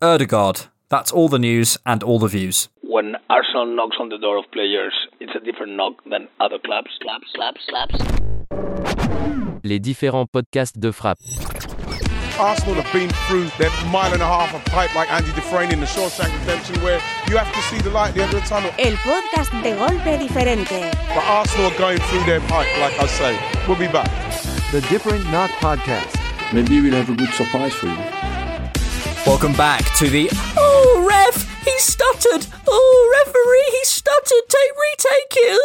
Odegaard. That's all the news and all the views. When Arsenal knocks on the door of players, it's a different knock than other clubs. Slaps, slaps, slaps. Les différents podcasts de frappe. Arsenal have been through their mile and a half of pipe like Andy Dufresne in the Shawshank Redemption where you have to see the light at the end of the tunnel. El podcast de golpe diferente. But Arsenal are going through their pipe, like I say. We'll be back. The Different Knock Podcast. Maybe we'll have a good surprise for you. Welcome back to the Oh, ref, he stuttered. Oh, referee, he stuttered. Take retake it.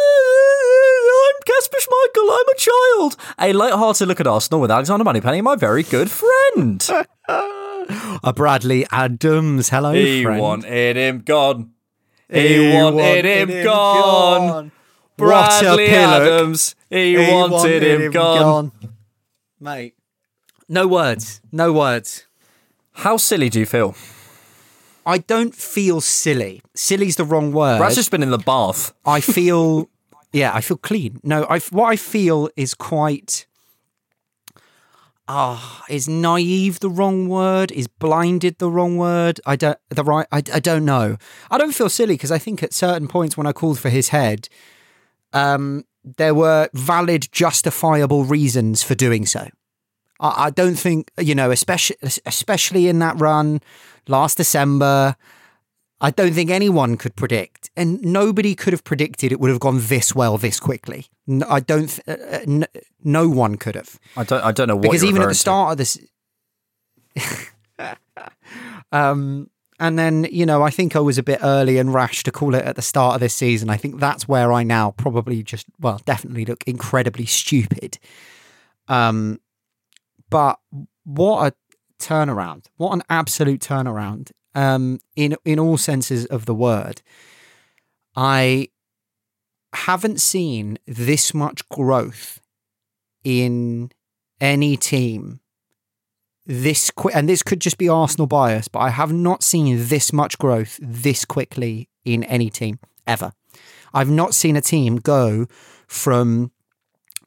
I'm Kasper Schmeichel. I'm a child. A light-hearted look at Arsenal with Alexander Moneypenny, my very good friend. a Bradley Adams. Hello, he friend. wanted him gone. He, he wanted, wanted, him, him gone. gone. Bradley Adams. He, he wanted, wanted, him, him gone. gone. Mate, no words. No words. How silly do you feel? I don't feel silly. Silly's the wrong word. Brad's just been in the bath. I feel, yeah, I feel clean. No, I what I feel is quite. Ah, oh, is naive the wrong word? Is blinded the wrong word? I don't the right. I, I don't know. I don't feel silly because I think at certain points when I called for his head, um, there were valid, justifiable reasons for doing so. I, I don't think you know, especially especially in that run last December. I don't think anyone could predict, and nobody could have predicted it would have gone this well this quickly. No, I don't. Th- uh, no, no, one could have. I don't. I don't know what because even at the start to. of this. um, and then you know, I think I was a bit early and rash to call it at the start of this season. I think that's where I now probably just, well, definitely look incredibly stupid. Um, but what a turnaround! What an absolute turnaround! Um, in in all senses of the word, I haven't seen this much growth in any team this quick, and this could just be Arsenal bias, but I have not seen this much growth this quickly in any team ever. I've not seen a team go from,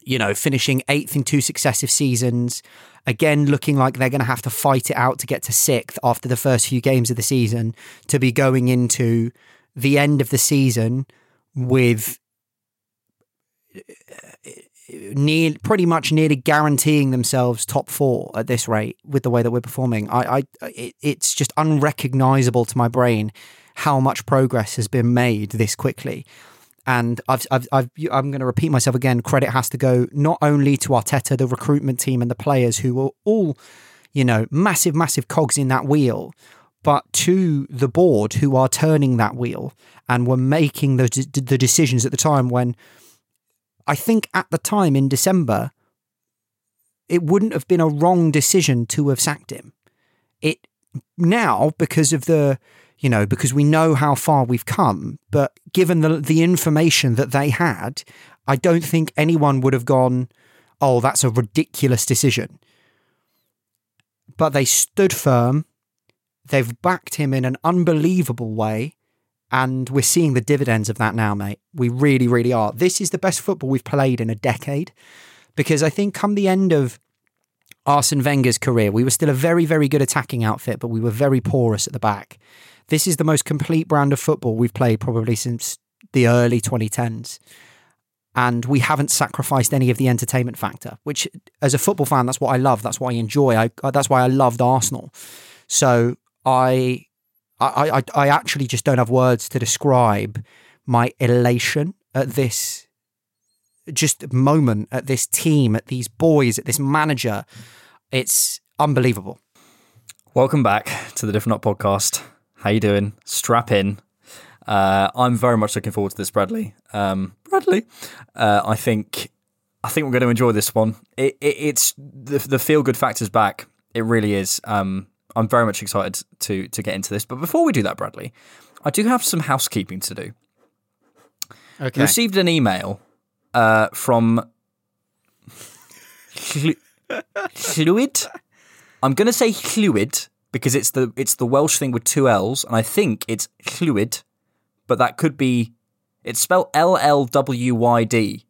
you know, finishing eighth in two successive seasons, again looking like they're going to have to fight it out to get to sixth after the first few games of the season, to be going into the end of the season with uh, near pretty much nearly guaranteeing themselves top four at this rate with the way that we're performing. I, I it, it's just unrecognizable to my brain how much progress has been made this quickly. And I've, I've, I've, I'm going to repeat myself again. Credit has to go not only to Arteta, the recruitment team, and the players who were all, you know, massive, massive cogs in that wheel, but to the board who are turning that wheel and were making the, the decisions at the time when I think at the time in December, it wouldn't have been a wrong decision to have sacked him. It now, because of the, you know, because we know how far we've come, but given the the information that they had, I don't think anyone would have gone, oh, that's a ridiculous decision. But they stood firm. They've backed him in an unbelievable way. And we're seeing the dividends of that now, mate. We really, really are. This is the best football we've played in a decade. Because I think come the end of Arsene Wenger's career, we were still a very, very good attacking outfit, but we were very porous at the back. This is the most complete brand of football we've played probably since the early 2010s. And we haven't sacrificed any of the entertainment factor, which, as a football fan, that's what I love. That's what I enjoy. I, uh, that's why I loved Arsenal. So I I, I, I actually just don't have words to describe my elation at this just moment, at this team, at these boys, at this manager. It's unbelievable. Welcome back to the Different Knock podcast. How you doing? Strap in. Uh, I'm very much looking forward to this, Bradley. Um, Bradley, uh, I think I think we're going to enjoy this one. It, it, it's the, the feel good factor's back It really is. Um, I'm very much excited to to get into this. But before we do that, Bradley, I do have some housekeeping to do. Okay. Received an email uh, from Flu- Fluid. I'm going to say Fluid because it's the it's the Welsh thing with two L's, and I think it's Fluid, but that could be it's spelled L L W Y D.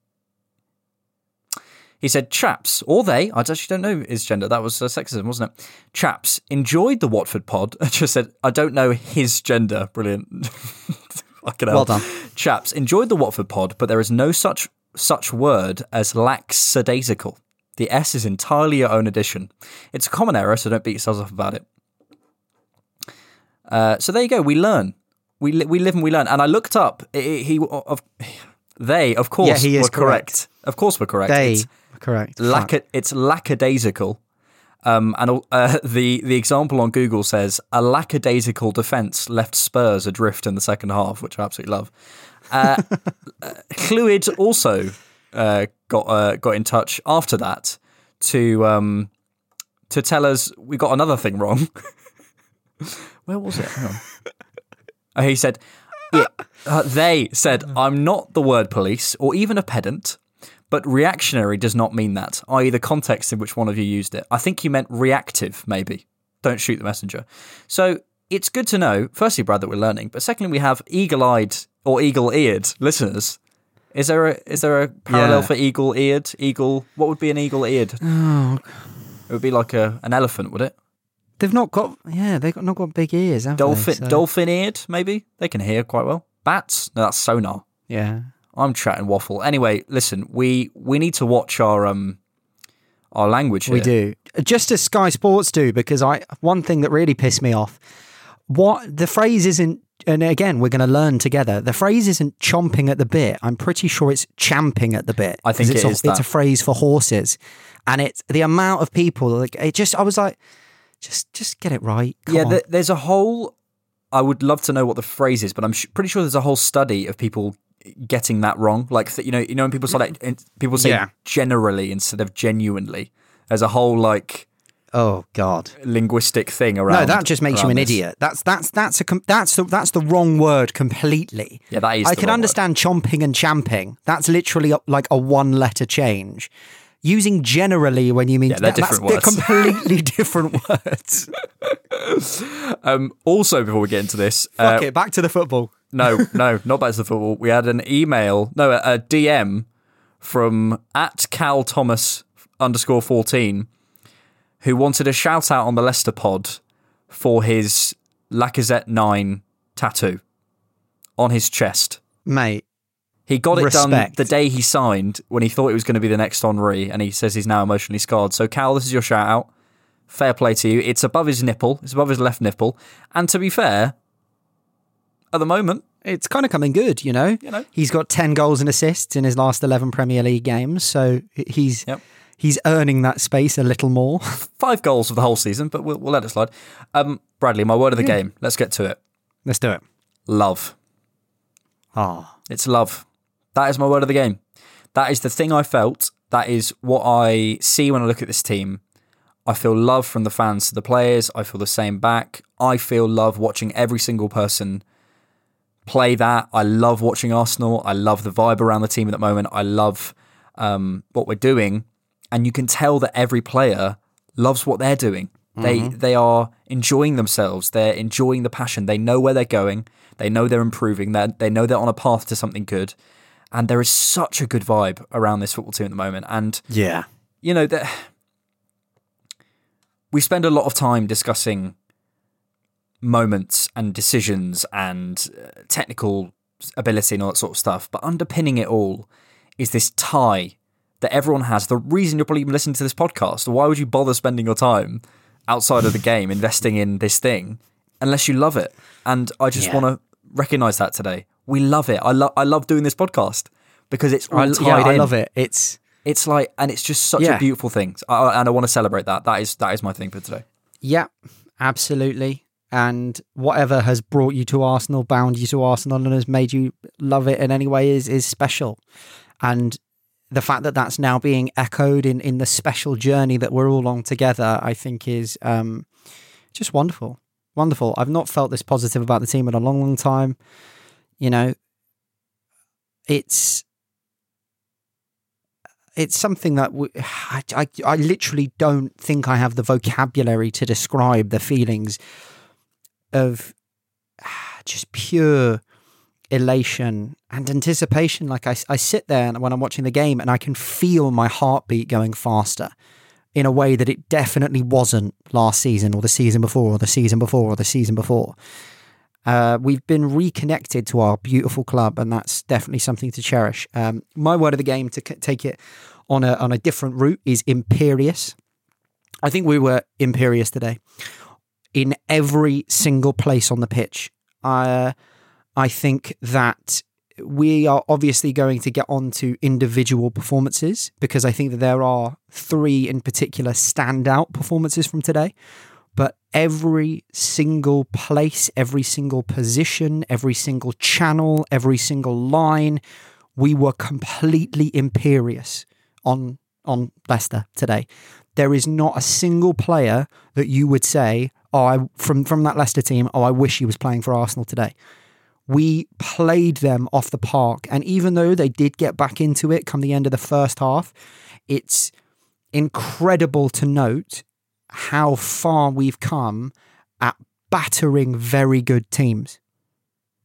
He said, "Chaps, or they, I actually don't know his gender. That was uh, sexism, wasn't it? Chaps enjoyed the Watford pod. I just said, I don't know his gender. Brilliant. Fucking hell. Well done. Chaps enjoyed the Watford pod, but there is no such such word as lackadaisical. The S is entirely your own addition. It's a common error, so don't beat yourselves up about it. Uh, so there you go. We learn. We li- we live and we learn. And I looked up. i- he of they of course Yeah, he is were correct. correct. Of course, we're correct. They It's correct. lack- it's lackadaisical. Um, and uh, the the example on Google says a lackadaisical defense left Spurs adrift in the second half, which I absolutely love. Uh, uh, Fluid also uh, got uh, got in touch after that to um, to tell us we got another thing wrong. Where was it? Uh, he said, yeah, uh, they said, I'm not the word police or even a pedant, but reactionary does not mean that, i.e., the context in which one of you used it. I think you meant reactive, maybe. Don't shoot the messenger. So it's good to know, firstly, Brad, that we're learning, but secondly, we have eagle eyed or eagle eared listeners. Is there a is there a parallel Yeah. for eagle eared? Eagle what would be an eagle eared? Oh, It would be like a an elephant, would it? they've not got. Yeah, they've got, not got big ears. Have Dolphin They? So- dolphin eared, maybe? They can hear quite well. Bats? No, that's sonar. Yeah. I'm chatting waffle. Anyway, listen, we we need to watch our um our language here. We do. Just as Sky Sports do, because I one thing that really pissed me off. What the phrase isn't, and again we're going to learn together. The phrase isn't chomping at the bit. I'm pretty sure it's champing at the bit. I think it's it a, It's a phrase for horses, and it's the amount of people. Like it just, I was like, just, just get it right. Come yeah, th- there's a whole. I would love to know what the phrase is, but I'm sh- pretty sure there's a whole study of people getting that wrong. Like th- you know, you know, when people say like, people say Yeah. generally instead of genuinely. There's a whole like oh God. linguistic thing around. No, that just makes you an this. idiot. That's that's that's a that's the that's the wrong word completely. Yeah, that is I can understand chomping and champing. That's literally like a one letter change. Using generally when you mean Yeah, they're that- that's- different words. They're completely different words. Um, also, before we get into this, Fuck uh, it, back to the football. no, no, not back to the football. We had an email, no, a, a DM from at Cal Thomas underscore fourteen, who wanted a shout out on the Leicester pod for his Lacazette nine tattoo on his chest. Mate, He got it done the day he signed when he thought it was going to be the next Henry, and he says he's now emotionally scarred. So, Cal, this is your shout out. Fair play to you. It's above his nipple. It's above his left nipple. And to be fair, at the moment, it's kind of coming good, you know. You know. He's got 10 goals and assists in his last 11 Premier League games, so he's Yep. He's earning that space a little more. five goals of the whole season, but we'll, we'll let it slide. Um, Bradley, my word of the game. Let's get to it. Let's do it. Love. Ah. It's love. That is my word of the game. That is the thing I felt. That is what I see when I look at this team. I feel love from the fans to the players. I feel the same back. I feel love watching every single person play that. I love watching Arsenal. I love the vibe around the team at the moment. I love um, what we're doing. And you can tell that every player loves what they're doing. They they are enjoying themselves. They're enjoying the passion. They know where they're going. They know they're improving. They they know they're on a path to something good. And there is such a good vibe around this football team at the moment. And Yeah. you know that we spend a lot of time discussing moments and decisions and uh, technical ability and all that sort of stuff but underpinning it all is this tie that everyone has the reason you're probably even listening to this podcast why would you bother spending your time outside of the game investing in this thing unless you love it and i just Yeah. want to recognize that today we love it i love i love doing this podcast because it's all I, tied yeah, I love it. It's it's like, and it's just such Yeah. a beautiful thing, I, and I want to celebrate that. That is that is my thing for today. Yeah, absolutely. And whatever has brought you to Arsenal, bound you to Arsenal, and has made you love it in any way is is special. And the fact that that's now being echoed in in the special journey that we're all on together, I think is um, just wonderful, wonderful. I've not felt this positive about the team in a long, long time. You know, it's it's something that we, I, I, I literally don't think I have the vocabulary to describe the feelings of just pure elation and anticipation. Like I, I sit there and when I'm watching the game and I can feel my heartbeat going faster in a way that it definitely wasn't last season or the season before or the season before or the season before. Uh, we've been reconnected to our beautiful club, and that's definitely something to cherish. Um, my word of the game to c- take it on a on a different route is imperious. I think we were imperious today in every single place on the pitch. Uh, I think that we are obviously going to get on to individual performances because I think that there are three in particular standout performances from today but every single place, every single position, every single channel, every single line, we were completely imperious on on Leicester today. There is not a single player that you would say, "Oh, I, from from that Leicester team, oh, I wish he was playing for Arsenal today." We played them off the park, and even though they did get back into it come the end of the first half, it's incredible to note how far we've come at battering very good teams.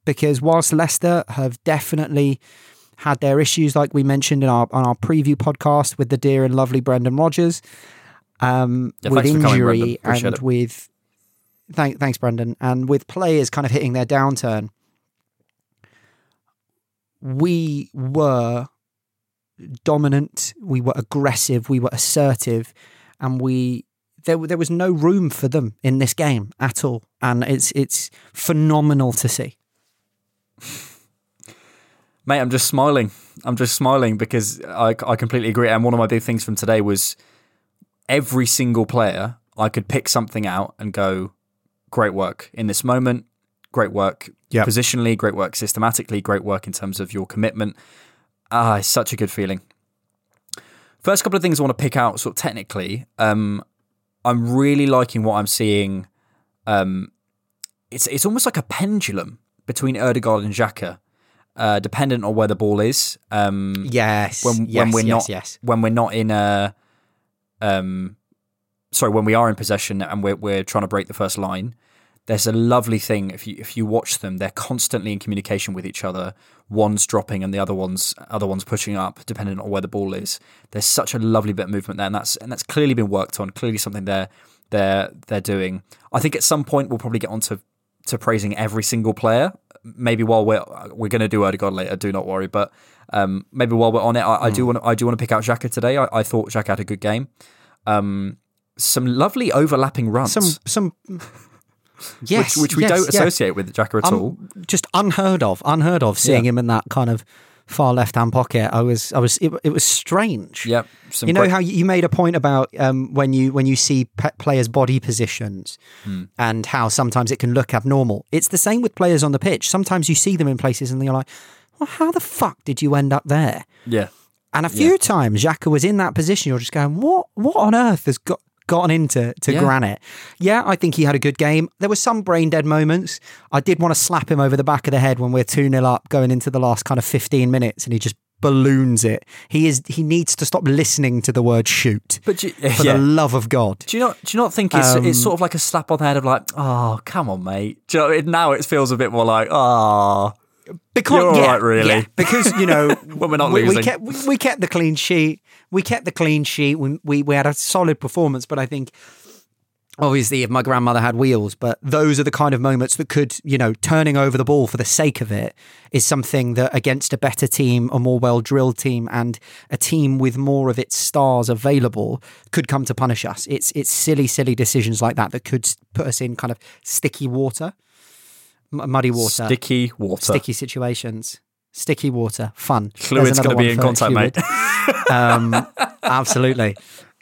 Because whilst Leicester have definitely had their issues, like we mentioned in our on our preview podcast with the dear and lovely Brendan Rodgers, um, Yeah, with for coming, injury and it. with thank, thanks Brendan, and with players kind of hitting their downturn, we were dominant, we were aggressive, we were assertive, and we there there was no room for them in this game at all, and it's it's phenomenal to see. Mate, I'm just smiling. I'm just smiling because I, I completely agree. And one of my big things from today was every single player, I could pick something out and go, great work in this moment, great work Yep. positionally, great work systematically, great work in terms of your commitment. Ah, it's such a good feeling. First couple of things I want to pick out, sort of technically. Um, I'm really liking what I'm seeing. Um, it's it's almost like a pendulum between Odegaard and Xhaka, uh, dependent on where the ball is. Um, Yes, when when we're yes, not yes. when we're not in a um, sorry, when we are in possession and we're we're trying to break the first line. There's a lovely thing if you if you watch them, they're constantly in communication with each other. One's dropping and the other one's other one's pushing up, depending on where the ball is. There's such a lovely bit of movement there, and that's and that's clearly been worked on. Clearly something they're they're they're doing. I think at some point we'll probably get onto to praising every single player. Maybe while we're we're going to do Odegaard later, do not worry. But um, maybe while we're on it, I, I do want I do want to pick out Xhaka today. I, I thought Xhaka had a good game. Um, some lovely overlapping runs, Some some yes, which, which we yes, don't yeah. associate with Xhaka at Um, all. Just unheard of, unheard of. Seeing Yeah. him in that kind of far left hand pocket, I was I was it, it was strange. Yep. You know how you made a point about um, when you when you see pe- players' body positions Hmm. and how sometimes it can look abnormal. It's the same with players on the pitch. Sometimes you see them in places and you're like, "Well, how the fuck did you end up there?" yeah. And a few times Xhaka was in that position. You're just going, "What? What on earth has got?" Gotten into to Yeah. Granit. Yeah, I think he had a good game. There were some brain dead moments. I did want to slap him over the back of the head when we're 2 0 up going into the last kind of 15 minutes and he just balloons it. He is he needs to stop listening to the word shoot. But For yeah. the love of God. Do you not do you not think it's Um, it's sort of like a slap on the head of like, oh come on, mate? Do you know, now it feels a bit more like, oh, Because You're all yeah, right, really. yeah, because you know When we're not we, we losing. kept we, we kept the clean sheet. We kept the clean sheet. We, we we had a solid performance, but I think obviously if my grandmother had wheels, but those are the kind of moments that could you know turning over the ball for the sake of it is something that against a better team, a more well drilled team, and a team with more of its stars available could come to punish us. It's it's silly silly decisions like that that could put us in kind of sticky water, m- muddy water sticky water. sticky situations. Sticky water, fun. Fluid's going to be in contact, mate. um, absolutely.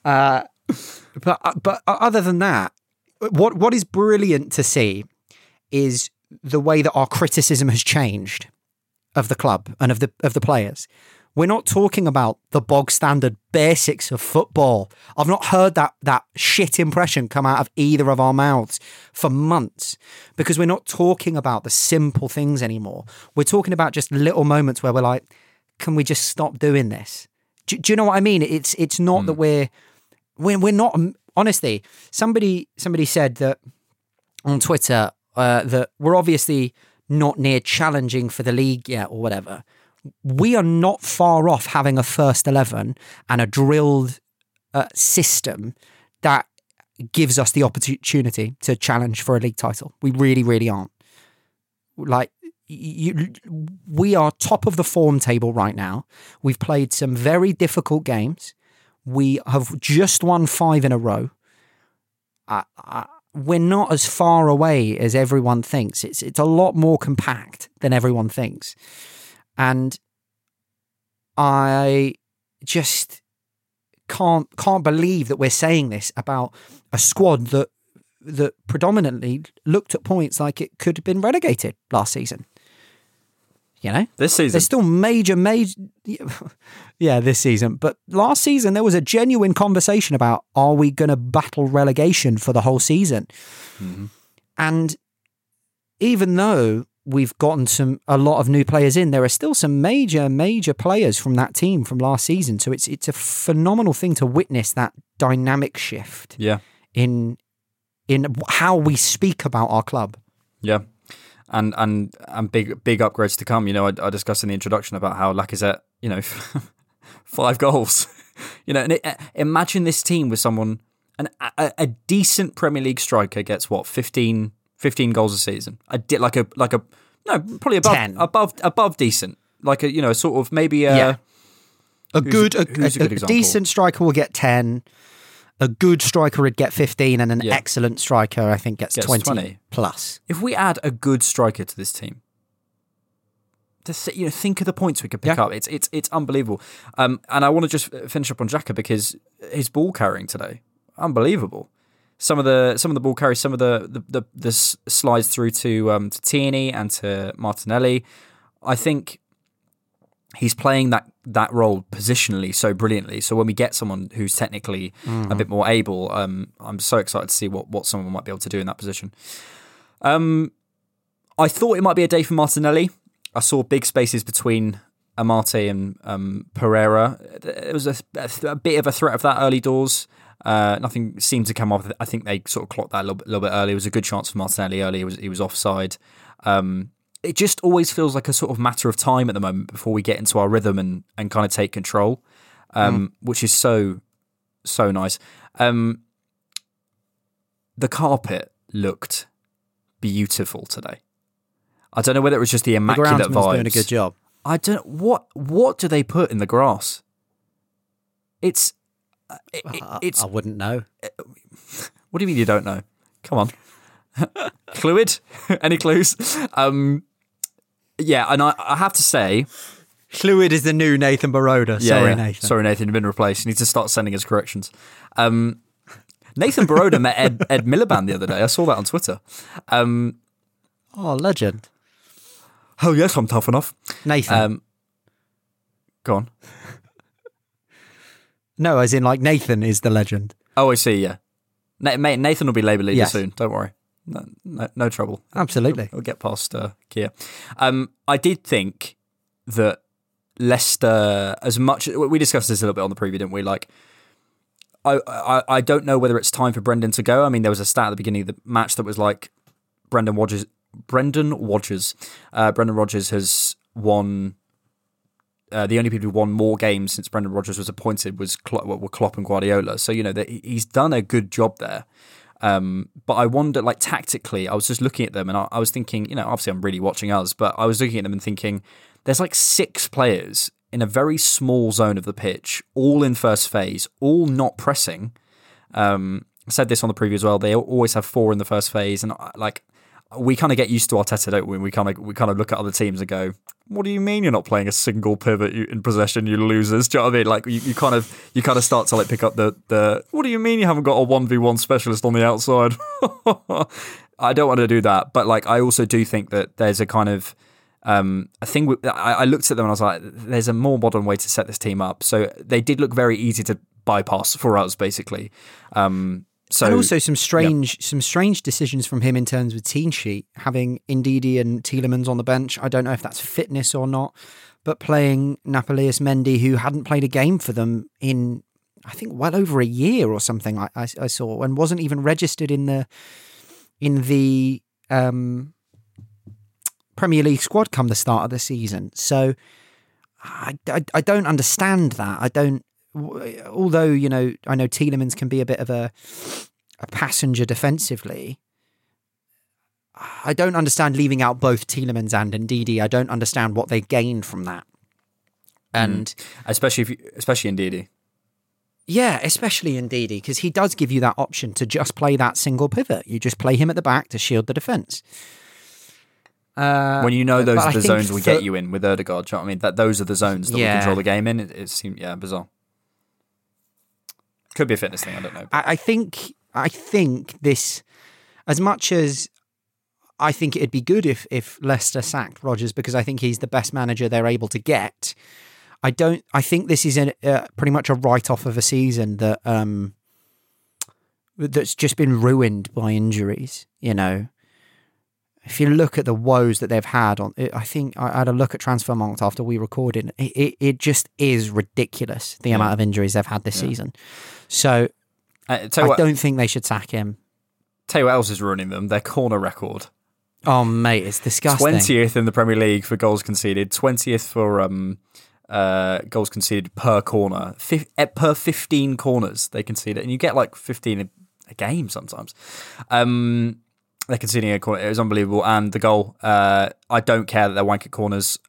Uh, but but other than that, what what is brilliant to see is the way that our criticism has changed of the club and of the of the players. We're not talking about the bog standard basics of football. I've not heard that that shit impression come out of either of our mouths for months because we're not talking about the simple things anymore. We're talking about just little moments where we're like, can we just stop doing this? Do, do you know what I mean? It's it's not that we're we're we're not honestly. Somebody somebody said that on Twitter uh, that we're obviously not near challenging for the league yet or whatever. We are not far off having a first 11 and a drilled uh, system that gives us the opportunity to challenge for a league title. We really, really aren't. Like, you, we are top of the form table right now. We've played some very difficult games. We have just won five in a row. We're not as far away as everyone thinks. It's it's a lot more compact than everyone thinks. And I just can't can't believe that we're saying this about a squad that that predominantly looked at points like it could have been relegated last season. You know, this season there's still major, major, yeah, this season. But last season there was a genuine conversation about are we going to battle relegation for the whole season? Mm-hmm. And even though we've gotten some a lot of new players in, there are still some major, major players from that team from last season. So it's it's a phenomenal thing to witness that dynamic shift. Yeah. In in how we speak about our club. Yeah and and and big big upgrades to come. You know, I, I discussed in the introduction about how Lacazette, you know, five goals. you know, and it, uh, imagine this team with someone, an, a, a, decent Premier League striker gets what 15, 15 goals a season. I did like a like a no, probably above 10. above above decent, like a you know sort of maybe a, yeah. a good a, a, a, good a decent striker will get ten a good striker would get 15 and an yeah. excellent striker I think gets, gets 20, 20, plus. If we add a good striker to this team, to you know, think of the points we could pick yeah. up. It's it's it's unbelievable. Um, and I want to just finish up on Xhaka because his ball carrying today, unbelievable. Some of the some of the ball carries, some of the the, the, the slides through to um, to Tierney and to Martinelli. I think he's playing that that role positionally so brilliantly. So when we get someone who's technically mm-hmm. a bit more able, um, I'm so excited to see what what someone might be able to do in that position. Um, I thought it might be a day for Martinelli. I saw big spaces between Amartey and um, Pereira. It was a, a, bit of a threat of that early doors. Uh, nothing seemed to come off. I think they sort of clocked that a little, little bit early. It was a good chance for Martinelli early. He was, he was offside. Um, it just always feels like a sort of matter of time at the moment before we get into our rhythm and, and kind of take control, um, mm. which is so, so nice. Um, the carpet looked beautiful today. I don't know whether it was just the immaculate the vibes. doing a good job. I don't what what do they put in the grass? It's it, it, it's I wouldn't know. What do you mean you don't know? Come on. Fluid? Any clues? Um, yeah, and I, I have to say, Fluid is the new Nathan Baroda. Yeah, Sorry, yeah. Nathan. Sorry, Nathan, you've been replaced. You need to start sending us corrections. Um, Nathan Baroda met Ed, Ed Miliband the other day. I saw that on Twitter. Um, oh, legend. Oh, yes, I'm tough enough. Nathan. Um, go on. No, as in, like, Nathan is the legend. Oh, I see, yeah. Nathan will be Labour leader Yes. soon. Don't worry. No, no, no trouble. Absolutely. We'll get past uh, Keir. Um, I did think that Leicester, as much we discussed this a little bit on the preview, didn't we? Like, I, I I don't know whether it's time for Brendan to go. I mean, there was a stat at the beginning of the match that was like Brendan Rodgers. Brendan Rodgers. Uh, Brendan Rodgers has won. Uh, the only people who won more games since Brendan Rodgers was appointed was were Klopp and Guardiola. So you know that he's done a good job there. Um, but I wonder, like tactically, I was just looking at them and I, I, was thinking, you know, obviously I'm really watching us, but I was looking at them and thinking, there's like six players in a very small zone of the pitch, all in first phase, all not pressing. Um, I said this on the preview as well. They always have four in the first phase, and uh, like we kind of get used to Arteta, don't we? We kind of we kind of look at other teams and go, "What do you mean you're not playing a single pivot in possession, you losers?" Do you know what I mean? Like you, you kind of you kind of start to like pick up the the. What do you mean you haven't got a one v one specialist on the outside? I don't want to do that, but like I also do think that there's a kind of Um, I think we, I, I looked at them and I was like, "There's a more modern way to set this team up." So they did look very easy to bypass for us, basically. Um, so and also some strange yep. some strange decisions from him in terms of team sheet, having Ndidi and Tielemans on the bench. I don't know if that's fitness or not, but playing Nampalys Mendy, who hadn't played a game for them in I think well over a year or something. I, I, I saw and wasn't even registered in the in the um, Premier League squad come the start of the season. So I, I, I don't understand that. I don't although you know I know Tielemans can be a bit of a a passenger defensively. I don't understand leaving out both Tielemans and Ndidi. I don't understand what they gained from that. And mm. especially if you, especially Ndidi. Yeah, especially Ndidi because he does give you that option to just play that single pivot. You just play him at the back to shield the defense. Uh, when you know those are the zones we get you in with Odegaard, you know I mean? That those are the zones that yeah. we control the game in. It, it seemed yeah bizarre. Could be a fitness thing. I don't know. I, I think I think this, as much as I think it'd be good if if Leicester sacked Rodgers because I think he's the best manager they're able to get. I don't. I think this is a, uh, pretty much a write off of a season that um that's just been ruined by injuries. You know, if you look at the woes that they've had on, I think I had a look at Transfermarkt after we recorded. It, it, it just is ridiculous the yeah. amount of injuries they've had this yeah. season. So uh, I what, don't think they should sack him. Tell you what else is ruining them: their corner record. Oh mate, it's disgusting. Twentieth in the Premier League for goals conceded. Twentieth for um, uh, goals conceded per corner. Fif- eh, per fifteen corners they concede it, and you get like fifteen a, a game sometimes. Um, they're conceding a corner. It was unbelievable, and the goal. Uh, I don't care that they're wank at corners.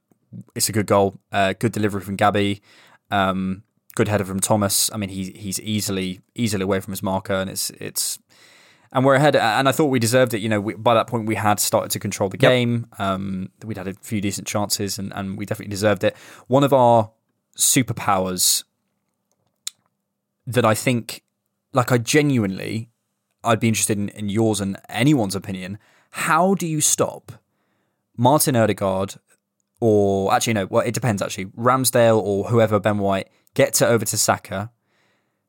It's a good goal. Uh, good delivery from Gabby. Um, good header from Thomas. I mean, he's he's easily easily away from his marker, and it's it's and we're ahead. And I thought we deserved it. You know, we, by that point we had started to control the yep. game. Um, we'd had a few decent chances, and and we definitely deserved it. One of our superpowers that I think, like, I genuinely, I'd be interested in, in yours and anyone's opinion. How do you stop Martin Odegaard, or actually no, well, it depends. Actually, Ramsdale or whoever Ben White gets it over to Saka.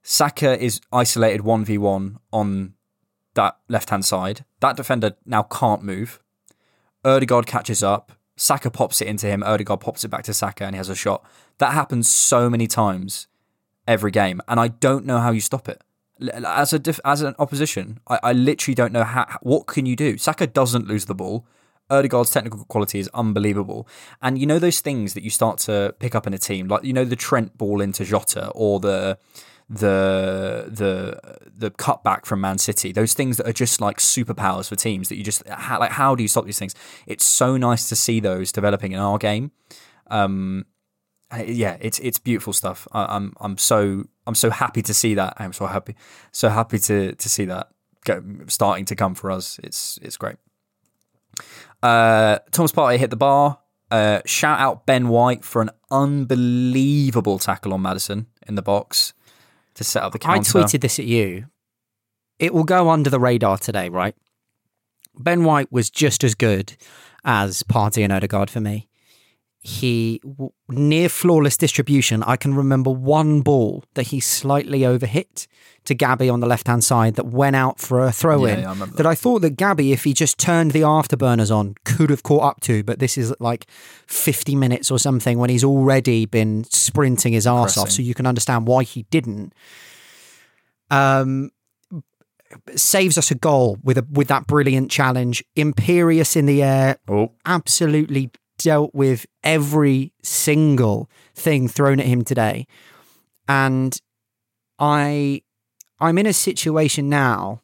Saka is isolated 1v1 on that left hand side. That defender now can't move. Odegaard catches up. Saka pops it into him. Odegaard pops it back to Saka and he has a shot. That happens so many times every game. And I don't know how you stop it. As a as an opposition, I, I literally don't know how. What can you do? Saka doesn't lose the ball. Odegaard's technical quality is unbelievable. And you know those things that you start to pick up in a team, like you know the Trent ball into Jota or the the the the cutback from Man City. Those things that are just like superpowers for teams that you just how, like. How do you stop these things? It's so nice to see those developing in our game. Um, yeah, it's it's beautiful stuff. I, I'm I'm so I'm so happy to see that. I'm so happy, so happy to to see that go, starting to come for us. It's it's great. Uh, Thomas Partey hit the bar. Uh, shout out Ben White for an unbelievable tackle on Maddison in the box to set up the counter. I tweeted this at you. It will go under the radar today, right? Ben White was just as good as Partey and Odegaard for me he near flawless distribution. I can remember one ball that he slightly overhit to Gabby on the left hand side that went out for a throw in. Yeah, yeah, that. that I thought that Gabby, if he just turned the afterburners on, could have caught up to. But this is like 50 minutes or something when he's already been sprinting his arse off. So you can understand why he didn't. Um, saves us a goal with a with that brilliant challenge. Imperious in the air, oh. absolutely dealt with every single thing thrown at him today. And I I'm in a situation now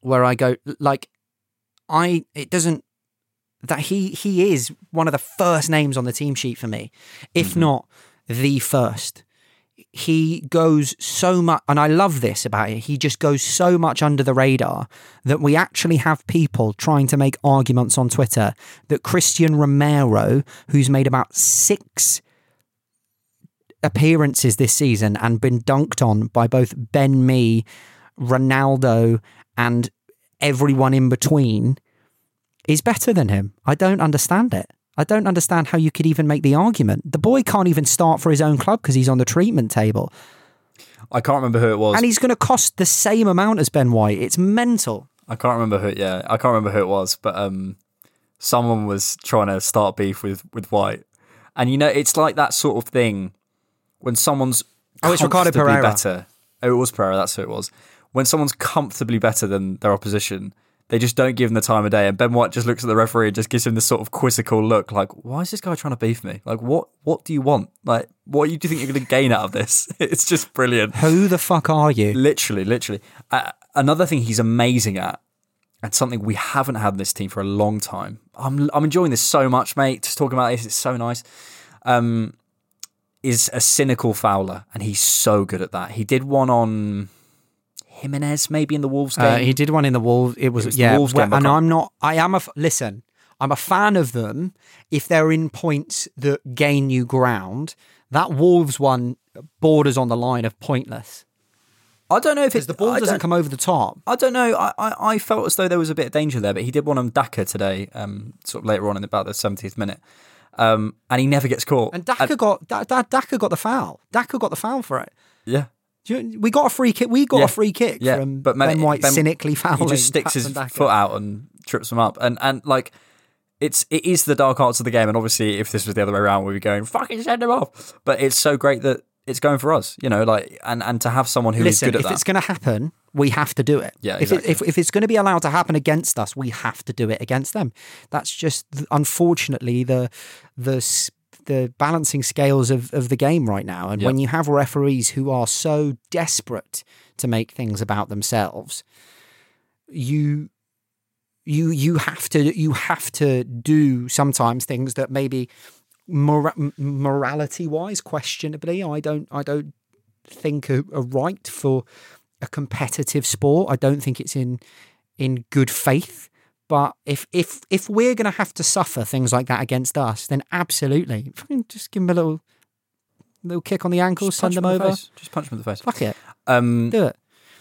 where I go like I it doesn't that he he is one of the first names on the team sheet for me, if mm-hmm. not the first he goes so much, and I love this about it. He just goes so much under the radar that we actually have people trying to make arguments on Twitter that Cristian Romero, who's made about six appearances this season and been dunked on by both Ben Me, Ronaldo, and everyone in between, is better than him. I don't understand it. I don't understand how you could even make the argument. The boy can't even start for his own club because he's on the treatment table. I can't remember who it was. And he's going to cost the same amount as Ben White. It's mental. I can't remember who. Yeah, I can't remember who it was, but um, someone was trying to start beef with with White, and you know, it's like that sort of thing when someone's Oh, it's Ricardo Pereira. better. Oh, it was Pereira. That's who it was. When someone's comfortably better than their opposition, they just don't give him the time of day. And Ben White just looks at the referee and just gives him this sort of quizzical look, like, "Why is this guy trying to beef me? Like, what? What do you want? Like, what do you think you're going to gain out of this?" It's just brilliant. Who the fuck are you? Literally, literally. Uh, another thing he's amazing at, and something we haven't had in this team for a long time. I'm I'm enjoying this so much, mate. Just talking about this, it's so nice. Um, is a cynical fouler, and he's so good at that. He did one on Jimenez, maybe in the Wolves game. Uh, he did one in the Wolves. It was, It was the yeah. Wolves well, game, and I'm not. I am a listen. I'm a fan of them if they're in points that gain you ground. That Wolves one borders on the line of pointless. I don't know if it's the ball I doesn't come over the top. I don't know. I, I, I felt as though there was a bit of danger there, but he did one on Daka today, um, sort of later on in about the 70th minute, um, and he never gets caught. And Daka got da, da, Daka got the foul. Daka got the foul for it. yeah, you- We got a free kick. We got Yeah. a free kick yeah, from but Ben White Ben- cynically fouling. He just sticks his foot out and trips him up, and and like it's it is the dark arts of the game. And obviously, if this was the other way around, we'd be going fucking send him off. But it's so great that it's going for us, you know, like and and to have someone who is Listen, good at if that. it's going to happen, we have to do it. Yeah, if, it, if if it's going to be allowed to happen against us, we have to do it against them. That's just unfortunately the the the balancing scales of, of the game right now. And Yep. when you have referees who are so desperate to make things about themselves, you you you have to you have to do sometimes things that maybe mora- morality wise questionably I don't I don't think are, are right for a competitive sport. I don't think it's in in good faith. But if if if we're going to have to suffer things like that against us, then absolutely, fucking just give them a little little kick on the ankle, Just send them him the over. Just punch him in the face. Fuck it, Um, do it.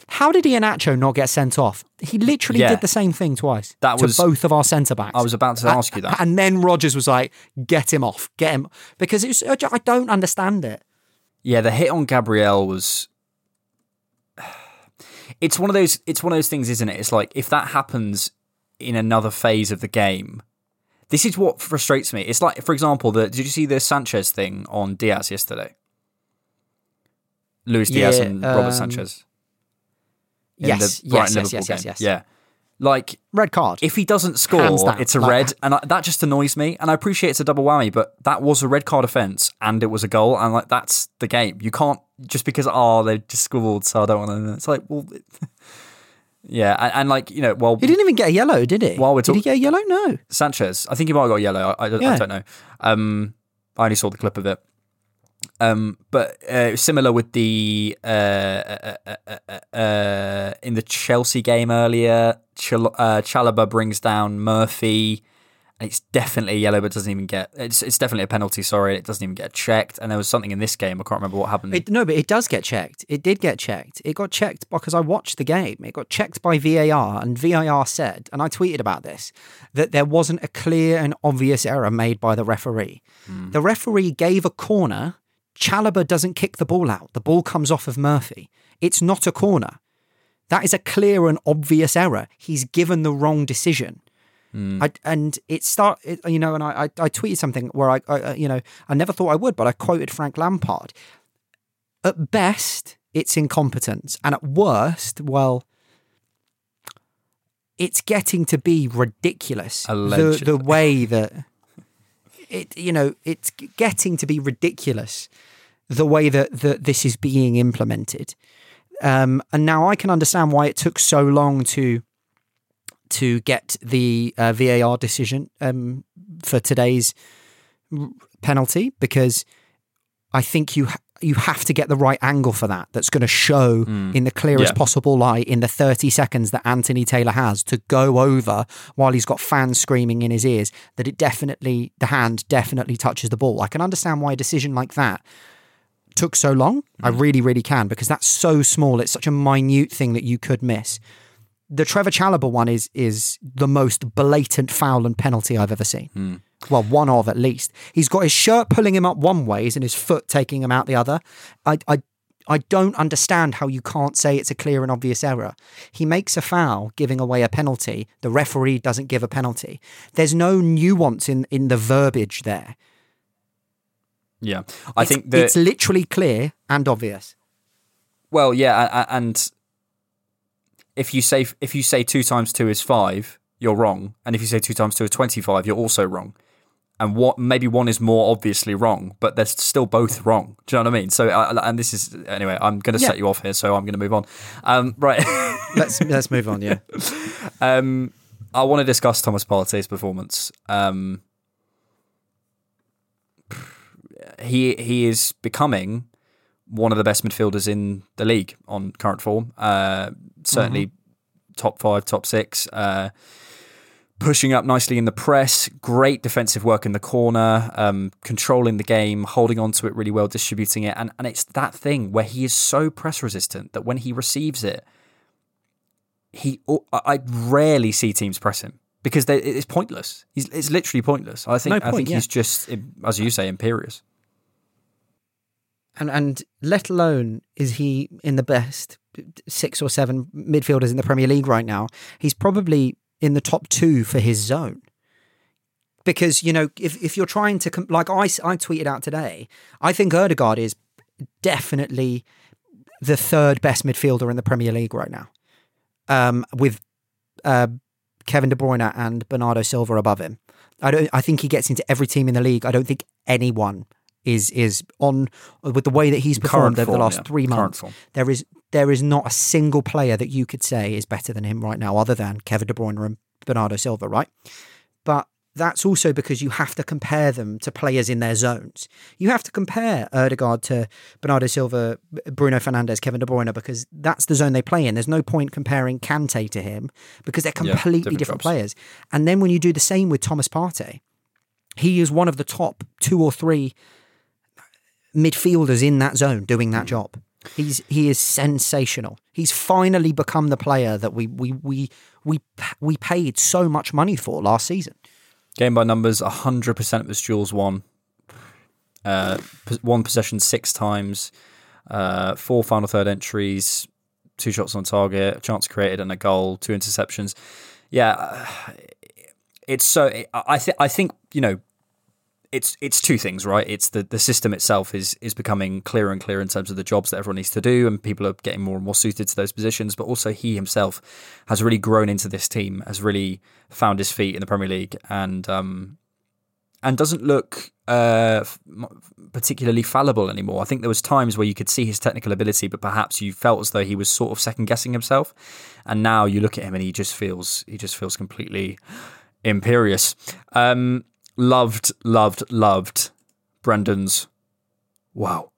How did Iheanacho not get sent off? He literally Yeah. did the same thing twice That to was- both of our centre backs. I was about to ask you that. And then Rodgers was like, "Get him off, get him," because it's I I don't understand it. Yeah, the hit on Gabriel was. It's one of those. It's one of those things, isn't it? It's like if that happens in another phase of the game, this is what frustrates me. It's like, for example, the did you see the Sanchez thing on Diaz yesterday? Luis Diaz Yeah, and Robert um, Sanchez. in Yes, yes, yes, yes, yes, yes. Yeah, like Red card. if he doesn't score, it's a Like- red, and I, that just annoys me. And I appreciate it's a double whammy, but that was a red card offence, and it was a goal, and like that's the game. You can't just because oh they just scored, so I don't want to. It's like well, yeah, and, and like you know, well, He didn't even get a yellow, did he? While we're did he get a yellow? No. Sanchez, I think he might have got yellow. I, I, don't- I don't know. Um, I only saw the clip of it. Um, but uh, similar with the uh, uh, uh, uh, uh, in the Chelsea game earlier, Chal- uh, Chalobah brings down Murphy, it's definitely yellow, but doesn't even get. It's it's definitely a penalty. Sorry, it doesn't even get checked. And there was something in this game. I can't remember what happened. It, no, but it does get checked. It did get checked. It got checked because I watched the game. It got checked by VAR, and VAR said, and I tweeted about this, that there wasn't a clear and obvious error made by the referee. Hmm. The referee gave a corner. Chalobah doesn't kick the ball out. The ball comes off of Murphy. It's not a corner. That is a clear and obvious error. He's given the wrong decision. I, and it start, it, you know, and I, I, I tweeted something where I, I, you know, I never thought I would, but I quoted Frank Lampard. At best, it's incompetence, and at worst, well, it's getting to be ridiculous. The, Allegedly. the way that it, you know, it's getting to be ridiculous. The way that that this is being implemented, um, and now I can understand why it took so long to to get the uh, VAR decision um, for today's penalty because I think you ha- you have to get the right angle for that. That's going to show in the clearest Yeah. possible light in the thirty seconds that Anthony Taylor has to go over while he's got fans screaming in his ears that it definitely the hand definitely touches the ball. I can understand why a decision like that took so long. I really, really can because that's so small. It's such a minute thing that you could miss. The Trevor Chalobah one is is the most blatant foul and penalty I've ever seen. Hmm. Well, one of at least. He's got his shirt pulling him up one ways and his foot taking him out the other. I, I, I don't understand how you can't say it's a clear and obvious error. He makes a foul, giving away a penalty. The referee doesn't give a penalty. There's no nuance in, in the verbiage there. Yeah, I It's- think that it's literally clear and obvious. Well, yeah, and if you say if you say two times two is five, you're wrong, and if you say two times two is twenty-five, you're also wrong. And what maybe one is more obviously wrong, but they're still both wrong. Do you know what I mean? So, I, and this is anyway. I'm going to Yeah. set you off here, so I'm going to move on. Um, right. Let's let's move on. Yeah. Um, I want to discuss Thomas Partey's performance. Um, he he is becoming one of the best midfielders in the league on current form. Uh, certainly top five, top six. Uh, pushing up nicely in the press, great defensive work in the corner, um, controlling the game, holding on to it really well, distributing it, and and it's that thing where he is so press resistant that when he receives it, he I I rarely see teams press him because they, it's pointless. He's it's literally pointless. I think No I think yeah. he's just as you say imperious. And and let alone is he in the best six or seven midfielders in the Premier League right now. He's probably in the top two for his zone. Because you know, if if you're trying to like I tweeted out today, I think Odegaard is definitely the third best midfielder in the Premier League right now, um, with uh, Kevin De Bruyne and Bernardo Silva above him. I don't. I think he gets into every team in the league. I don't think anyone is is on with the way that he's performed over the last yeah. three months. There is there is not a single player that you could say is better than him right now, other than Kevin De Bruyne and Bernardo Silva, right? But that's also because you have to compare them to players in their zones. You have to compare Odegaard to Bernardo Silva, Bruno Fernandes, Kevin De Bruyne, because that's the zone they play in. There's no point comparing Kante to him because they're Yeah, completely different different, players. And then when you do the same with Thomas Partey, he is one of the top two or three midfielders in that zone doing that job. He's he is sensational. He's finally become the player that we we we we we paid so much money for last season. Game by numbers, 100% of his duels won. Uh, won possession six times, uh, four final third entries, two shots on target, a chance created and a goal, two interceptions. Yeah, uh, it's so. I I think I think you know, it's it's two things, right? It's the the system itself is is becoming clearer and clearer in terms of the jobs that everyone needs to do, and people are getting more and more suited to those positions. But also, he himself has really grown into this team, has really found his feet in the Premier League, and um, and doesn't look uh, particularly fallible anymore. I think there was times where you could see his technical ability, but perhaps you felt as though he was sort of second guessing himself. And now you look at him and he just feels he just feels completely imperious. Um, loved, loved, loved Brendan's wow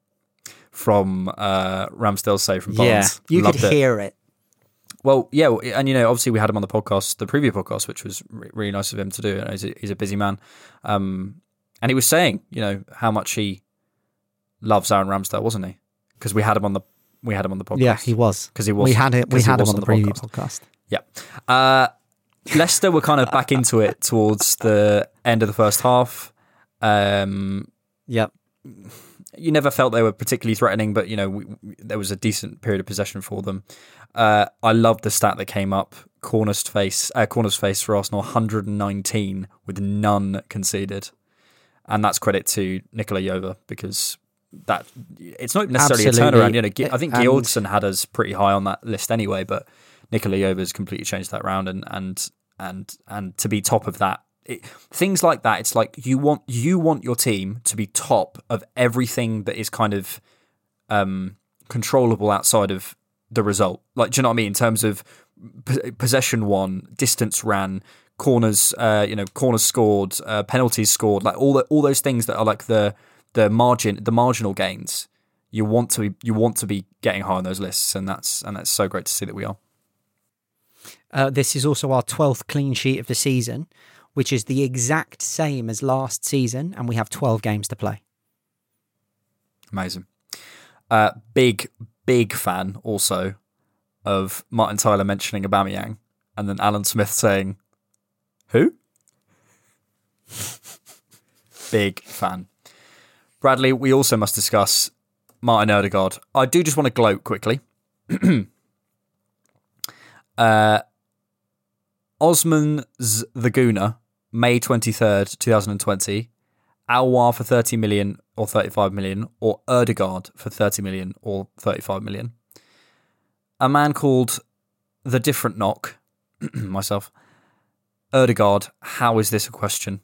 from uh, Ramsdale say from Barnes. Yeah, you Loved could it. hear it. Well, yeah, and you know, obviously we had him on the podcast, the preview podcast, which was re- really nice of him to do. He's a, he's a busy man, um, and he was saying, you know, how much he loves Aaron Ramsdale, wasn't he? Because we had him on the we had him on the podcast. Yeah, he was. because he was. We had it. We had him on the preview podcast. Yeah. Uh, Leicester were kind of back into it towards the end of the first half. Um, Yep. you never felt they were particularly threatening, but you know we, we- there was a decent period of possession for them. Uh, I love the stat that came up: corners face, uh, corners face for Arsenal, 119 with none conceded, and that's credit to Nicolas Jover because that it's not necessarily Absolutely. a turnaround. You know, I think Georgson had us pretty high on that list anyway, but Nicolas Jover's completely changed that round, and and and and to be top of that. It, things like that, it's like you want you want your team to be top of everything that is kind of um, controllable outside of the result. Like, do you know what I mean? In terms of p- possession won, distance ran, corners, uh, you know, corners scored, uh, penalties scored, like all the, all those things that are like the the margin, the marginal gains. You want to be you want to be getting high on those lists, and that's and that's so great to see that we are. Uh, this is also our 12th clean sheet of the season, which is the exact same as last season, and we have 12 games to play. Amazing. Uh, big, big fan also of Martin Tyler mentioning Aubameyang and then Alan Smith saying, "Who?" big fan. Bradley, we also must discuss Martin Odegaard. I do just want to gloat quickly. uh, Osman's The Gooner, May 23rd, 2020. Aouar for 30 million or 35 million, or Odegaard for 30 million or 35 million. A man called The Different Knock, myself, Odegaard, how is this a question?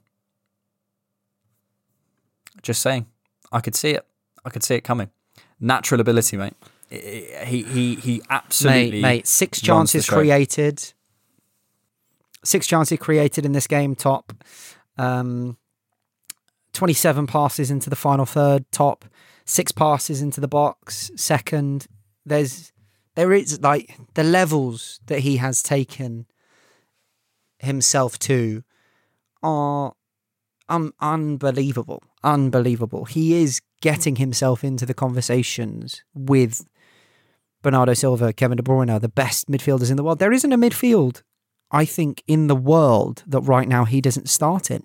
Just saying. I could see it. I could see it coming. Natural ability, mate. He he he absolutely mate, mate six chances created. Six chances created in this game, top. Um, 27 passes into the final third, top. Six passes into the box, second. There's there is like the levels that he has taken himself to are um, unbelievable. Unbelievable. He is getting himself into the conversations with Bernardo Silva, Kevin De Bruyne, the best midfielders in the world. There isn't a midfield, I think, in the world that right now he doesn't start in.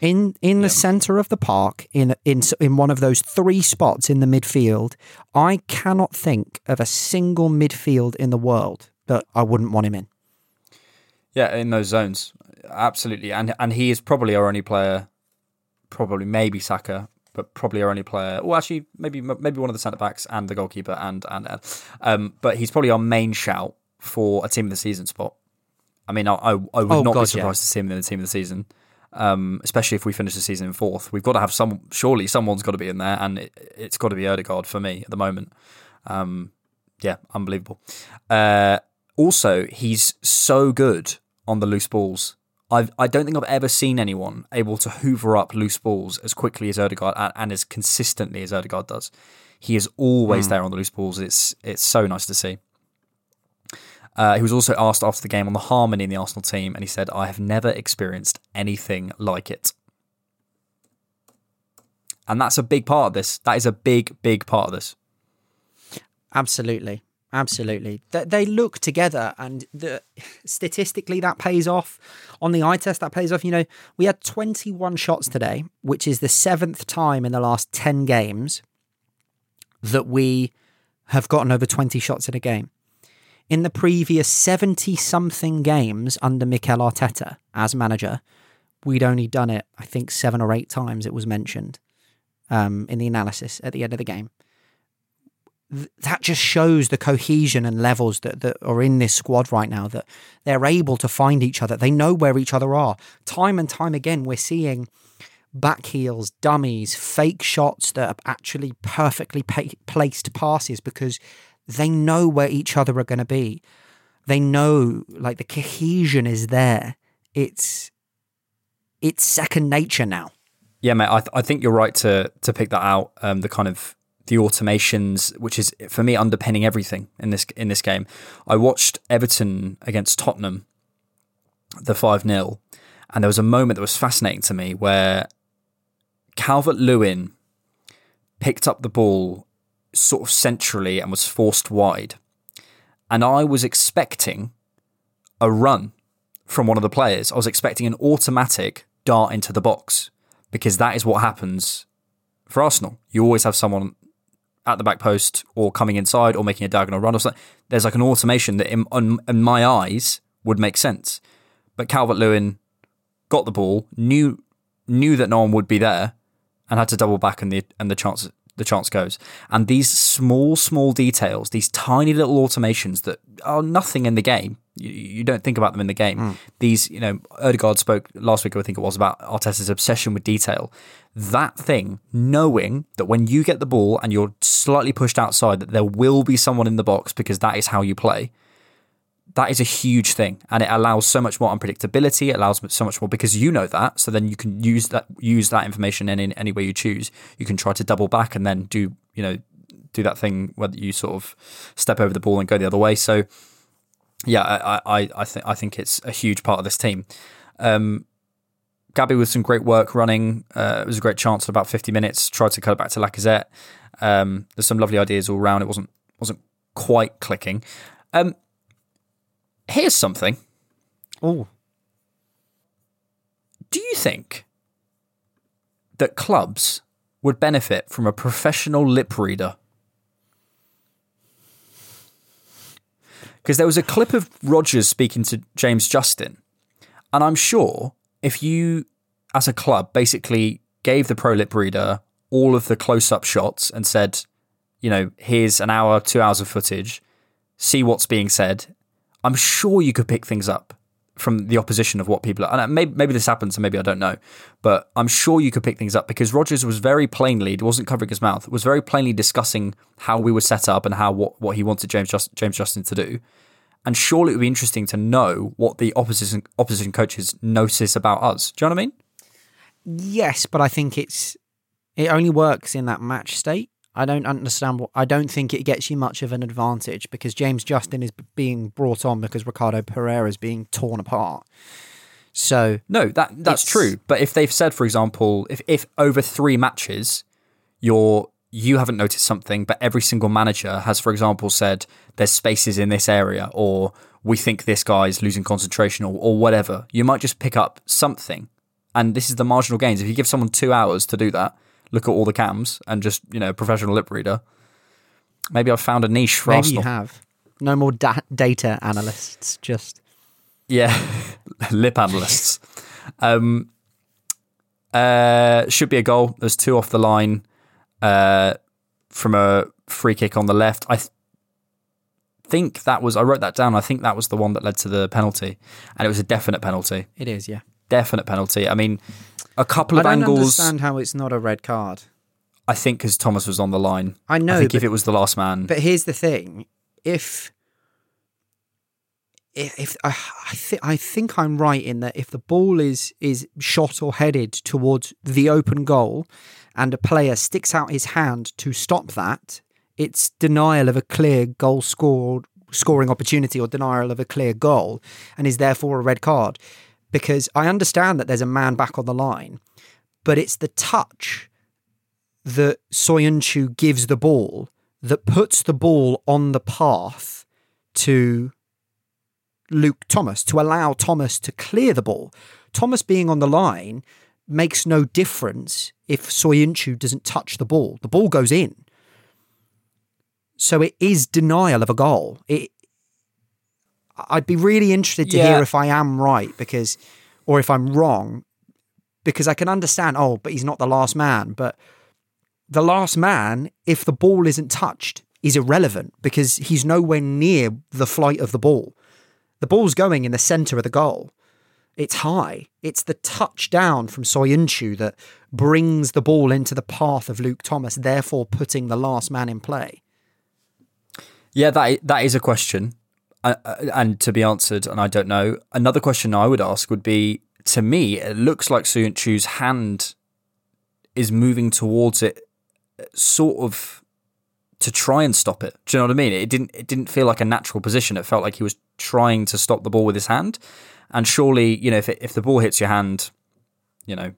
In in the centre of the park, in in in one of those three spots in the midfield, I cannot think of a single midfield in the world that I wouldn't want him in. Yeah, in those zones, absolutely, and and he is probably our only player, probably maybe Saka, but probably our only player. Well, actually, maybe maybe one of the centre backs and the goalkeeper, and and um, but he's probably our main shout for a team of the season spot. I mean, I I, I would oh, not God, be surprised yeah. to see him in the team of the season um, especially if we finish the season in fourth. We've got to have some. Surely someone's got to be in there, and it, has got to be Odegaard for me at the moment. Um, yeah, unbelievable. Uh, also, he's so good on the loose balls. I've, I don't think I've ever seen anyone able to hoover up loose balls as quickly as Odegaard and, and as consistently as Odegaard does. He is always mm. there on the loose balls. It's it's so nice to see. Uh, he was also asked after the game on the harmony in the Arsenal team, and he said, I have never experienced anything like it. And that's a big part of this. That is a big, big part of this. Absolutely. Absolutely. They look together, and the, statistically, that pays off. On the eye test, that pays off. You know, we had 21 shots today, which is the seventh time in the last 10 games that we have gotten over 20 shots in a game in the previous 70 something games under Mikel Arteta as manager, we'd only done it, I think, seven or eight times it was mentioned um, in the analysis at the end of the game. Th- that just shows the cohesion and levels that, that are in this squad right now, that they're able to find each other. They know where each other are. Time and time again, we're seeing back heels, dummies, fake shots that are actually perfectly pa- placed passes because they know where each other are going to be. They know like the cohesion is there. It's it's second nature now. Yeah, mate. I, th- I think you're right to to pick that out. Um, the kind of the automations, which is for me underpinning everything in this in this game. I watched Everton against Tottenham, the five 0 and there was a moment that was fascinating to me where Calvert Lewin picked up the ball sort of centrally and was forced wide. And I was expecting a run from one of the players. I was expecting an automatic dart into the box because that is what happens for Arsenal. You always have someone at the back post or coming inside or making a diagonal run or something. There's like an automation that, in, in my eyes, would make sense. But Calvert Lewin got the ball, knew knew that no one would be there, and had to double back, and the and the chance the chance goes. And these small, small details, these tiny little automations that are nothing in the game, you, you don't think about them in the game. Mm. These, you know, Odegaard spoke last week, I think it was, about Arteta's obsession with detail. That thing, knowing that when you get the ball and you're slightly pushed outside, that there will be someone in the box because that is how you play that is a huge thing and it allows so much more unpredictability it allows so much more because you know that so then you can use that use that information in, in any way you choose you can try to double back and then do you know do that thing where you sort of step over the ball and go the other way so yeah i i, I think i think it's a huge part of this team um Gabby with some great work running. Uh, it was a great chance at about 50 minutes. Tried to cut it back to Lacazette. Um, there's some lovely ideas all around. It wasn't wasn't quite clicking. Um, here's something. Oh. Do you think that clubs would benefit from a professional lip reader. Because there was a clip of Rodgers speaking to James Justin, and I'm sure if you, as a club, basically gave the pro lip reader all of the close up shots and said, you know, here's an hour, two hours of footage, see what's being said, I'm sure you could pick things up from the opposition of what people are. And uh, maybe, maybe this happens, and maybe I don't know, but I'm sure you could pick things up because Rodgers was very plainly, wasn't covering his mouth, was very plainly discussing how we were set up and how what, what he wanted James Just, James Justin to do. And surely it would be interesting to know what the opposition opposition coaches notice about us. Do you know what I mean? Yes, but I think it's it only works in that match state. I don't understand what I don't think it gets you much of an advantage because James Justin is being brought on because Ricardo Pereira is being torn apart. So no, that that's true. But if they've said, for example, if if over three matches, you're you haven't noticed something, but every single manager has, for example, said there's spaces in this area, or we think this guy's losing concentration, or, or whatever. You might just pick up something, and this is the marginal gains. If you give someone two hours to do that, look at all the cams and just you know professional lip reader. Maybe I've found a niche for maybe Arsenal. you have no more da- data analysts, just yeah, lip analysts. Um, uh, should be a goal. There's two off the line uh, from a free kick on the left. I th- think that was I wrote that down. I think that was the one that led to the penalty, and it was a definite penalty. It is, yeah, definite penalty. I mean, a couple of I don't angles. understand how it's not a red card. I think because Thomas was on the line. I know. I think but, if it was the last man, but here's the thing: if if, if I, I think I think I'm right in that if the ball is is shot or headed towards the open goal, and a player sticks out his hand to stop that, it's denial of a clear goal scored scoring opportunity or denial of a clear goal, and is therefore a red card. Because I understand that there's a man back on the line, but it's the touch that Soyuncu gives the ball that puts the ball on the path to Luke Thomas to allow Thomas to clear the ball. Thomas being on the line makes no difference if Soyuncu doesn't touch the ball. The ball goes in. So it is denial of a goal. It I'd be really interested to Yeah. hear if I am right because or if I'm wrong because I can understand oh but he's not the last man but the last man if the ball isn't touched is irrelevant because he's nowhere near the flight of the ball. The ball's going in the center of the goal. It's high. It's the touchdown from Soyuncu that brings the ball into the path of Luke Thomas, therefore putting the last man in play. Yeah, that that is a question, and to be answered, and I don't know. Another question I would ask would be: to me, it looks like Soyuncu's hand is moving towards it, sort of to try and stop it. Do you know what I mean? It didn't. It didn't feel like a natural position. It felt like he was trying to stop the ball with his hand. And surely, you know, if it, if the ball hits your hand, you know,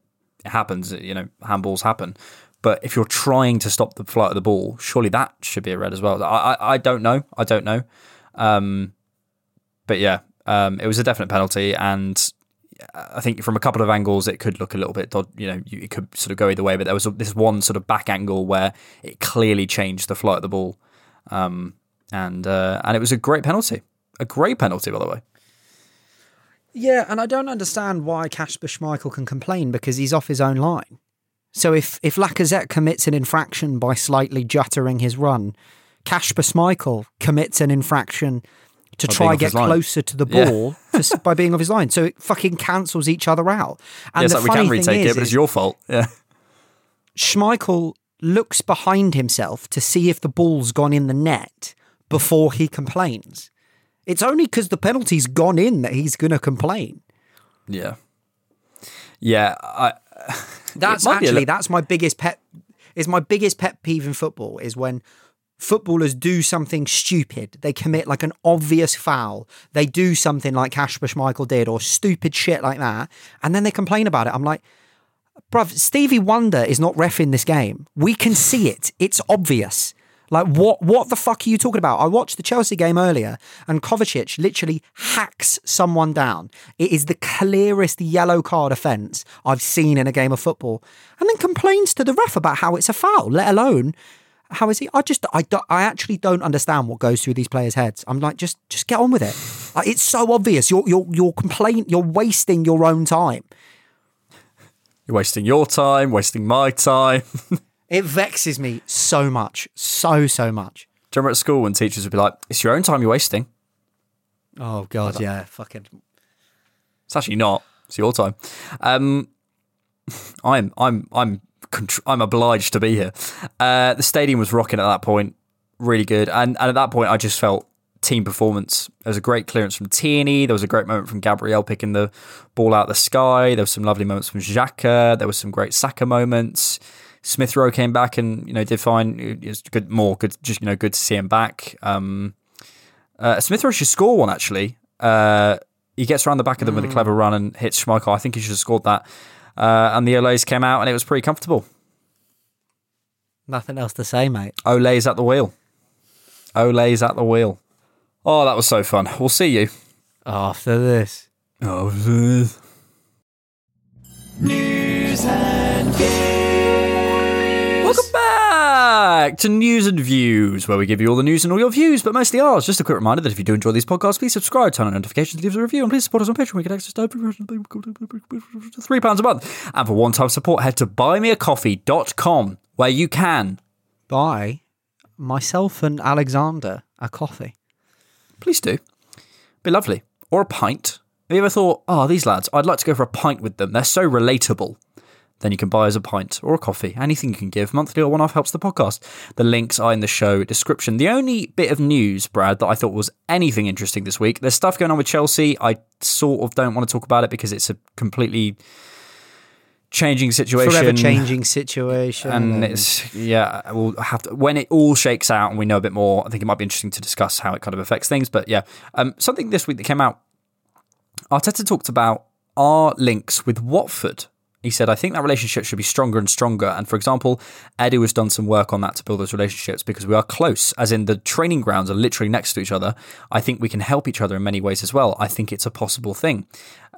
it happens. You know, handballs happen. But if you're trying to stop the flight of the ball, surely that should be a red as well. I I, I don't know. I don't know. Um, but yeah, um, it was a definite penalty, and I think from a couple of angles it could look a little bit. You know, it could sort of go either way. But there was this one sort of back angle where it clearly changed the flight of the ball, um, and uh, and it was a great penalty, a great penalty by the way. Yeah, and I don't understand why Kasper Schmeichel can complain because he's off his own line. So if if Lacazette commits an infraction by slightly juttering his run, Kasper Schmeichel commits an infraction to By try get closer to the Yeah. ball by being off his line. So it fucking cancels each other out. And yeah, it's the like we can retake is, it, but it's your fault. Yeah. Schmeichel looks behind himself to see if the ball's gone in the net before he complains. It's only because the penalty's gone in that he's going to complain. Yeah. Yeah, I, That's might be a actually li- that's my biggest pet is my biggest pet peeve in football is when footballers do something stupid. They commit like an obvious foul. They do something like Kasper Schmeichel did or stupid shit like that, and then they complain about it. I'm like, bruv, Stevie Wonder is not ref in this game. We can see it. It's obvious. Like what? What the fuck are you talking about? I watched the Chelsea game earlier, and Kovacic literally hacks someone down. It is the clearest yellow card offence I've seen in a game of football, and then complains to the ref about how it's a foul. Let alone how is he? I just I do, I actually don't understand what goes through these players' heads. I'm like, just just get on with it. Like, it's so obvious. You're you're you're complain. You're wasting your own time. You're wasting your time, wasting my time. It vexes me so much, so so much. Do you remember at school when teachers would be like, "It's your own time you're wasting." Oh god, yeah, fucking. It's actually not. It's your time. Um, I'm I'm I'm I'm obliged to be here. Uh, the stadium was rocking at that point, really good, and and at that point I just felt team performance. There was a great clearance from Tierney. There was a great moment from Gabriel picking the ball out of the sky. There was some lovely moments from Xhaka. There was some great Saka moments. Smith Rowe came back and you know did fine. It was good, more good, just you know good to see him back. Um, uh, Smith Rowe should score one actually. Uh, he gets around the back of them mm. with a clever run and hits Schmeichel. I think he should have scored that. Uh, and the Olays came out and it was pretty comfortable. Nothing else to say, mate. Ole's at the wheel. Ole's at the wheel. Oh, that was so fun. We'll see you after this. After this. News and views. Back to News and Views, where we give you all the news and all your views, but mostly ours. Just a quick reminder that if you do enjoy these podcasts, please subscribe, turn on notifications, leave us a review, and please support us on Patreon. We get access to three pounds a month. And for one-time support, head to buymeacoffee.com, where you can buy myself and Alexander a coffee. Please do. Be lovely. Or a pint. Have you ever thought, oh, these lads, I'd like to go for a pint with them. They're so relatable then you can buy us a pint or a coffee. Anything you can give, monthly or one off, helps the podcast. The links are in the show description. The only bit of news, Brad, that I thought was anything interesting this week, there's stuff going on with Chelsea. I sort of don't want to talk about it because it's a completely changing situation. Forever changing situation. And, and, it's, yeah, we'll have to, when it all shakes out and we know a bit more, I think it might be interesting to discuss how it kind of affects things. But yeah, um, something this week that came out, Arteta talked about our links with Watford he said, I think that relationship should be stronger and stronger. And for example, Edu has done some work on that to build those relationships because we are close, as in the training grounds are literally next to each other. I think we can help each other in many ways as well. I think it's a possible thing.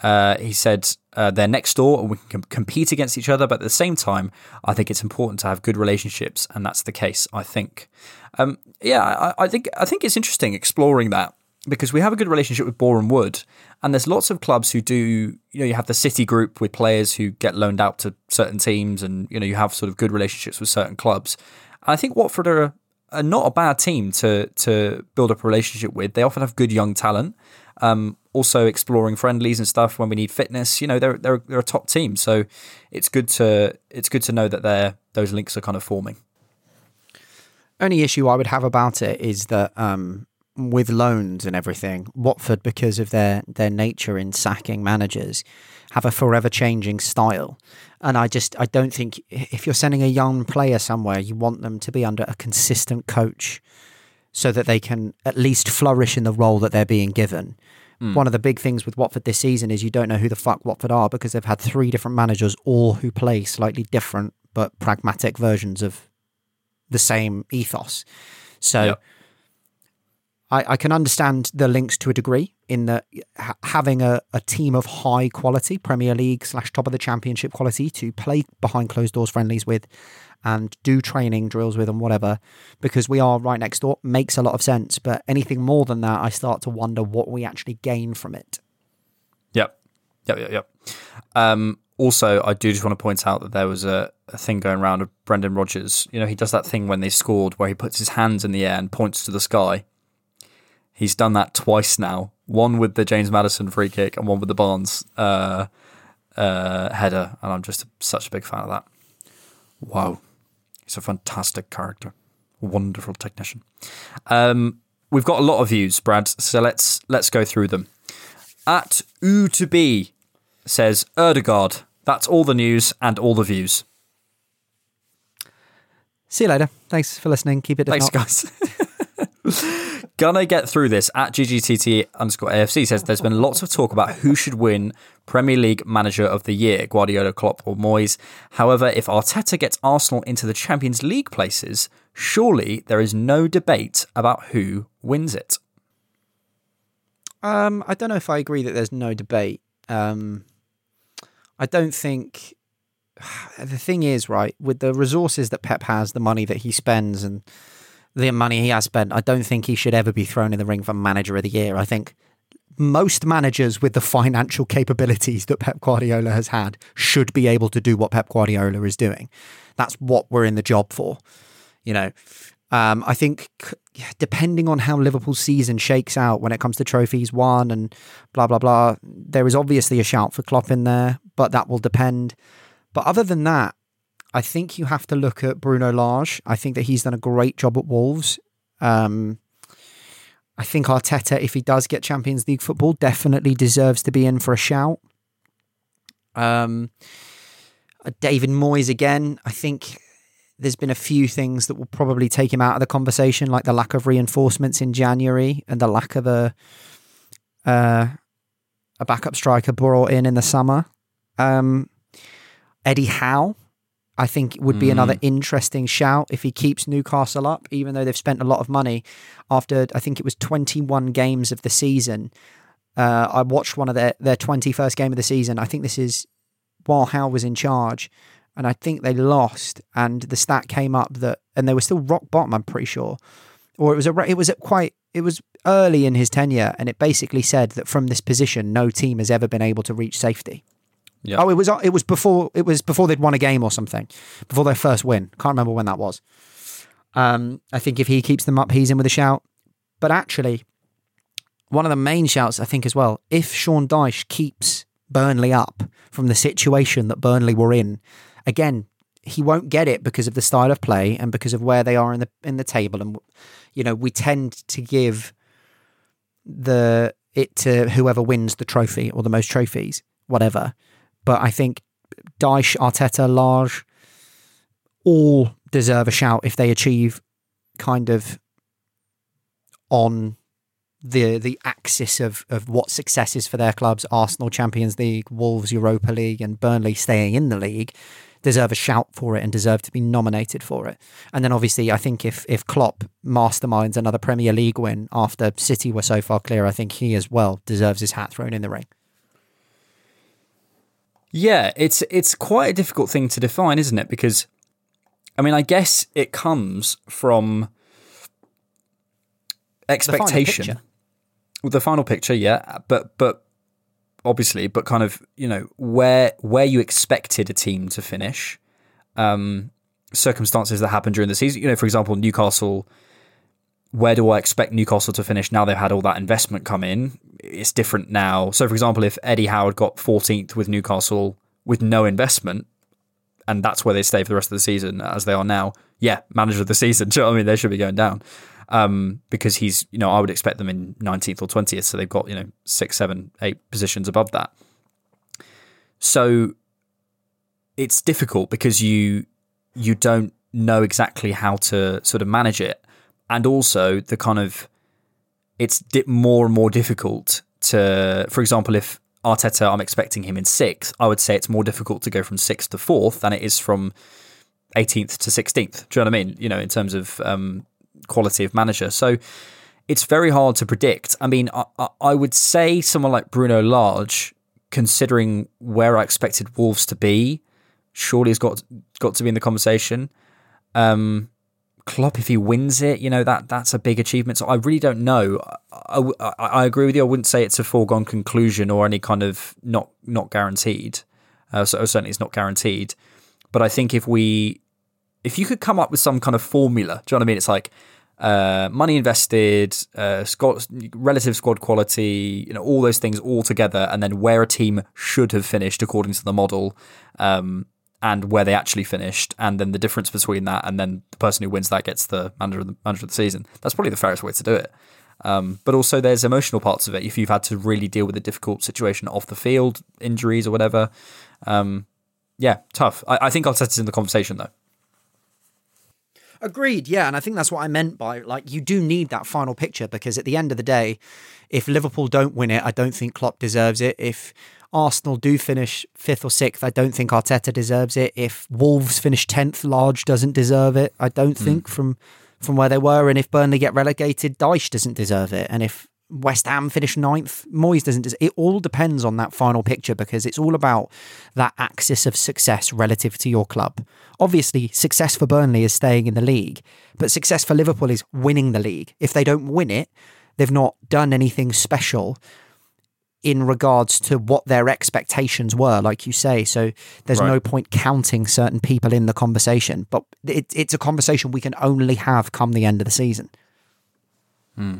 Uh, he said uh, they're next door and we can compete against each other, but at the same time, I think it's important to have good relationships, and that's the case. I think. Um, yeah, I, I think I think it's interesting exploring that because we have a good relationship with Boreham Wood, and there's lots of clubs who do. You know, you have the City Group with players who get loaned out to certain teams, and you know, you have sort of good relationships with certain clubs. And I think Watford are, are not a bad team to to build up a relationship with. They often have good young talent. Um, also exploring friendlies and stuff when we need fitness. You know, they're they're they're a top team, so it's good to it's good to know that they're those links are kind of forming. Only issue I would have about it is that um, with loans and everything, Watford, because of their their nature in sacking managers, have a forever changing style. And I just I don't think if you're sending a young player somewhere, you want them to be under a consistent coach so that they can at least flourish in the role that they're being given. Mm. One of the big things with Watford this season is you don't know who the fuck Watford are because they've had three different managers, all who play slightly different but pragmatic versions of the same ethos. So yep I, I can understand the links to a degree in that ha- having a, a team of high quality Premier League slash top of the championship quality to play behind closed doors friendlies with and do training drills with and whatever, because we are right next door, makes a lot of sense. But anything more than that, I start to wonder what we actually gain from it. Yep. Yep. Yep. Yep. Um, also, I do just want to point out that there was a, a thing going around of Brendan Rodgers. You know, he does that thing when they scored where he puts his hands in the air and points to the sky. He's done that twice now. One with the James Maddison free kick and one with the Barnes uh, uh, header, and I'm just such a big fan of that. Wow, he's a fantastic character, wonderful technician. Um, we've got a lot of views, Brad. So let's let's go through them. At U to B says Odegaard. That's all the news and all the views. See you later. Thanks for listening. Keep it. Thanks, guys. Gonna get through this at GGTT underscore AFC says there's been lots of talk about who should win Premier League Manager of the Year, Guardiola, Klopp, or Moyes. However, if Arteta gets Arsenal into the Champions League places, surely there is no debate about who wins it. Um, I don't know if I agree that there's no debate. Um, I don't think the thing is right with the resources that Pep has, the money that he spends, and the money he has spent. I don't think he should ever be thrown in the ring for Manager of the Year. I think most managers with the financial capabilities that Pep Guardiola has had should be able to do what Pep Guardiola is doing. That's what we're in the job for. You know, um, I think depending on how Liverpool's season shakes out when it comes to trophies won and blah blah blah, there is obviously a shout for Klopp in there, but that will depend. But other than that, I think you have to look at Bruno Lage. I think that he's done a great job at Wolves. Um, I think Arteta, if he does get Champions League football, definitely deserves to be in for a shout. Um, uh, David Moyes again. I think there's been a few things that will probably take him out of the conversation, like the lack of reinforcements in January and the lack of a uh, a backup striker brought in in the summer. Um, Eddie Howe, I think it would be mm. another interesting shout if he keeps Newcastle up, even though they've spent a lot of money. After I think it was 21 games of the season, uh, I watched one of their their 21st game of the season. I think this is while Howe was in charge, and I think they lost. And the stat came up that, and they were still rock bottom. I'm pretty sure, or it was a it was quite it was early in his tenure, and it basically said that from this position, no team has ever been able to reach safety. Yeah. Oh, it was it was before it was before they'd won a game or something, before their first win. Can't remember when that was. Um, I think if he keeps them up, he's in with a shout. But actually, one of the main shouts I think as well, if Sean Dyche keeps Burnley up from the situation that Burnley were in, again, he won't get it because of the style of play and because of where they are in the in the table. And you know, we tend to give the it to whoever wins the trophy or the most trophies, whatever. But I think Dyche, Arteta, Lage, all deserve a shout if they achieve kind of on the the axis of of what success is for their clubs. Arsenal Champions League Wolves Europa League and Burnley staying in the league deserve a shout for it and deserve to be nominated for it. And then obviously I think if if Klopp masterminds another Premier League win after City were so far clear I think he as well deserves his hat thrown in the ring yeah, it's it's quite a difficult thing to define, isn't it? Because I mean, I guess it comes from expectation. The final picture, the final picture yeah, but but obviously, but kind of you know where where you expected a team to finish, um, circumstances that happened during the season. You know, for example, Newcastle where do I expect Newcastle to finish now they've had all that investment come in? It's different now. So, for example, if Eddie Howard got 14th with Newcastle with no investment, and that's where they stay for the rest of the season as they are now, yeah, manager of the season. Do you know I mean? They should be going down um, because he's, you know, I would expect them in 19th or 20th. So they've got, you know, six, seven, eight positions above that. So it's difficult because you you don't know exactly how to sort of manage it and also the kind of it's more and more difficult to, for example, if Arteta, I'm expecting him in sixth, I would say it's more difficult to go from sixth to fourth than it is from 18th to 16th. Do you know what I mean? You know, in terms of um, quality of manager. So it's very hard to predict. I mean, I, I would say someone like Bruno Lage, considering where I expected Wolves to be, surely has got got to be in the conversation. Um, Klopp, if he wins it, you know that that's a big achievement. So I really don't know. I, I, I agree with you. I wouldn't say it's a foregone conclusion or any kind of not not guaranteed. Uh, so certainly it's not guaranteed. But I think if we, if you could come up with some kind of formula, do you know what I mean? It's like uh, money invested, uh, squad, relative squad quality, you know, all those things all together, and then where a team should have finished according to the model. Um, and where they actually finished, and then the difference between that, and then the person who wins that gets the manager of the, manager of the season. That's probably the fairest way to do it. Um, but also, there's emotional parts of it. If you've had to really deal with a difficult situation off the field, injuries or whatever, um, yeah, tough. I, think I think Arteta's in the conversation though. Agreed. Yeah, and I think that's what I meant by like you do need that final picture because at the end of the day, if Liverpool don't win it, I don't think Klopp deserves it. If Arsenal do finish fifth or sixth, I don't think Arteta deserves it. If Wolves finish tenth, Lage doesn't deserve it. I don't mm. think from from where they were. And if Burnley get relegated, Dyche doesn't deserve it. And if West Ham finish ninth. Moyes doesn't. It all depends on that final picture because it's all about that axis of success relative to your club. Obviously, success for Burnley is staying in the league, but success for Liverpool is winning the league. If they don't win it, they've not done anything special in regards to what their expectations were, like you say. So there's right. no point counting certain people in the conversation, but it, it's a conversation we can only have come the end of the season. Hmm.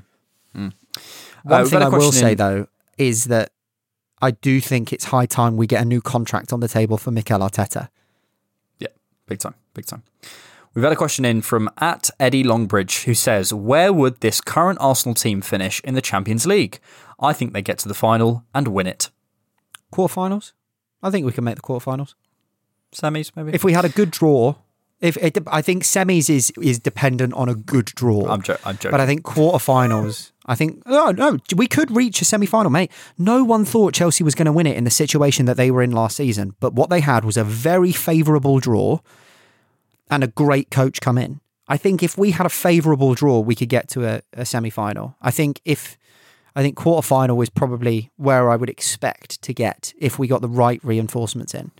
Mm. One uh, thing I will say though is that I do think it's high time we get a new contract on the table for Mikel Arteta. Yeah, big time, big time. We've had a question in from at Eddie Longbridge who says, Where would this current Arsenal team finish in the Champions League? I think they get to the final and win it. Quarterfinals? I think we can make the quarterfinals. Semis, maybe? If we had a good draw, if it, I think semis is is dependent on a good draw. I'm, jo- I'm joking. But I think quarterfinals. I think oh no, we could reach a semi-final, mate. No one thought Chelsea was going to win it in the situation that they were in last season, but what they had was a very favourable draw and a great coach come in. I think if we had a favourable draw, we could get to a, a semi-final. I think if I think quarterfinal is probably where I would expect to get if we got the right reinforcements in.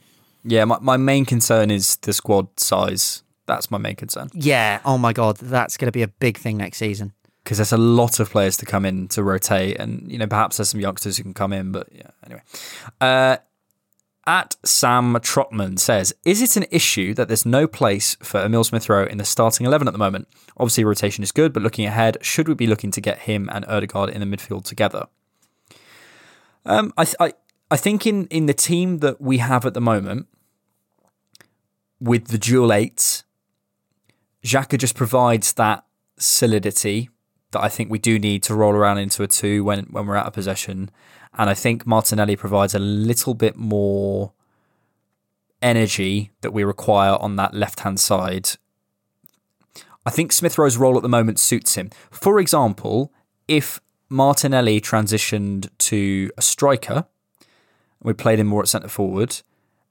Yeah, my, my main concern is the squad size. That's my main concern. Yeah. Oh my god, that's going to be a big thing next season. Because there's a lot of players to come in to rotate, and you know perhaps there's some youngsters who can come in. But yeah, anyway. Uh, at Sam Trotman says, "Is it an issue that there's no place for Emil Smith Rowe in the starting eleven at the moment? Obviously, rotation is good, but looking ahead, should we be looking to get him and Odegaard in the midfield together?" Um, I, I I think in in the team that we have at the moment, with the dual eights, Xhaka just provides that solidity that I think we do need to roll around into a two when when we're out of possession. And I think Martinelli provides a little bit more energy that we require on that left hand side. I think Smith Rowe's role at the moment suits him. For example, if Martinelli transitioned to a striker, we played him more at centre forward,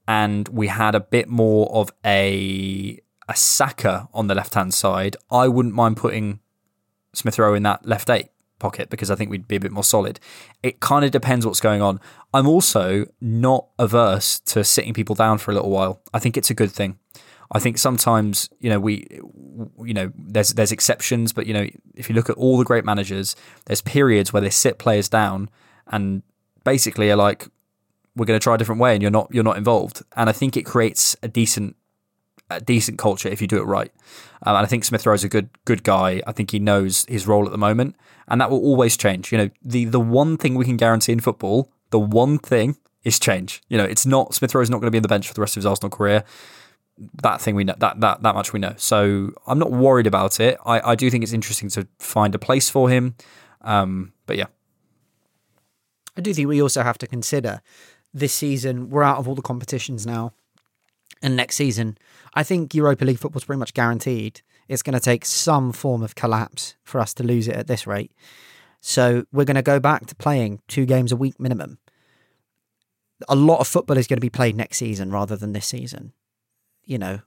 and we had a bit more of a a Saka on the left hand side, I wouldn't mind putting Smith Rowe in that left eight pocket because I think we'd be a bit more solid. It kind of depends what's going on. I'm also not averse to sitting people down for a little while. I think it's a good thing. I think sometimes you know we you know there's there's exceptions, but you know if you look at all the great managers, there's periods where they sit players down and basically are like we're going to try a different way and you're not you're not involved and i think it creates a decent a decent culture if you do it right. Um, and i think smith rowe is a good good guy. I think he knows his role at the moment and that will always change. You know the the one thing we can guarantee in football the one thing is change. You know it's not smith rowe is not going to be on the bench for the rest of his arsenal career. That thing we know that that that much we know. So i'm not worried about it. I i do think it's interesting to find a place for him. Um but yeah. I do think we also have to consider this season we're out of all the competitions now. And next season, I think Europa League football's pretty much guaranteed. It's going to take some form of collapse for us to lose it at this rate. So we're going to go back to playing two games a week minimum. A lot of football is going to be played next season rather than this season. You know,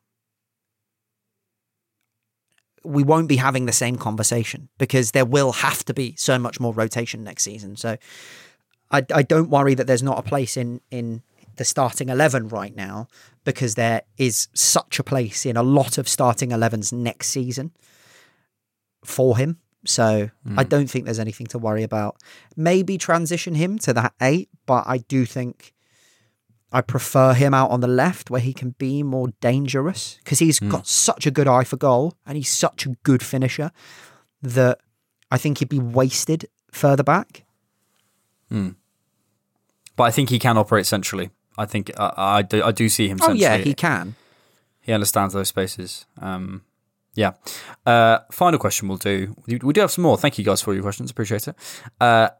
we won't be having the same conversation because there will have to be so much more rotation next season. So I, I don't worry that there's not a place in in the starting 11 right now because there is such a place in a lot of starting 11s next season for him. So mm. I don't think there's anything to worry about. Maybe transition him to that eight, but I do think I prefer him out on the left where he can be more dangerous because he's mm. got such a good eye for goal and he's such a good finisher that I think he'd be wasted further back. Mm. But I think he can operate centrally. I think uh, I, do, I do see him. Oh yeah, he can. He understands those spaces. Um, yeah. Uh, final question we'll do. We do have some more. Thank you guys for your questions. Appreciate it. Uh,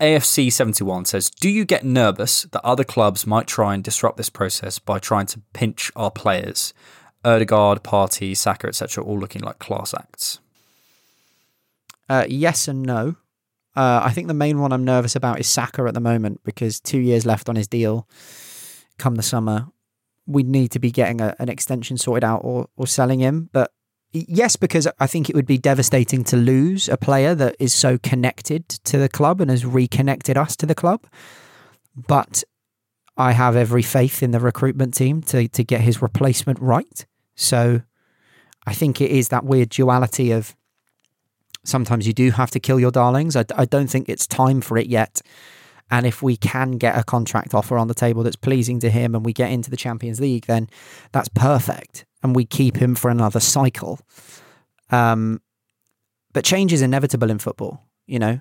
AFC 71 says, Do you get nervous that other clubs might try and disrupt this process by trying to pinch our players? Odegaard, Partey, Saka, etc., all looking like class acts? Uh, yes and no. Uh, I think the main one I'm nervous about is Saka at the moment because two years left on his deal. Come the summer, we need to be getting a, an extension sorted out or, or selling him. But yes, because I think it would be devastating to lose a player that is so connected to the club and has reconnected us to the club. But I have every faith in the recruitment team to, to get his replacement right. So I think it is that weird duality of sometimes you do have to kill your darlings. I, I don't think it's time for it yet. And if we can get a contract offer on the table that's pleasing to him and we get into the Champions League, then that's perfect. And we keep him for another cycle. Um, but change is inevitable in football. You know,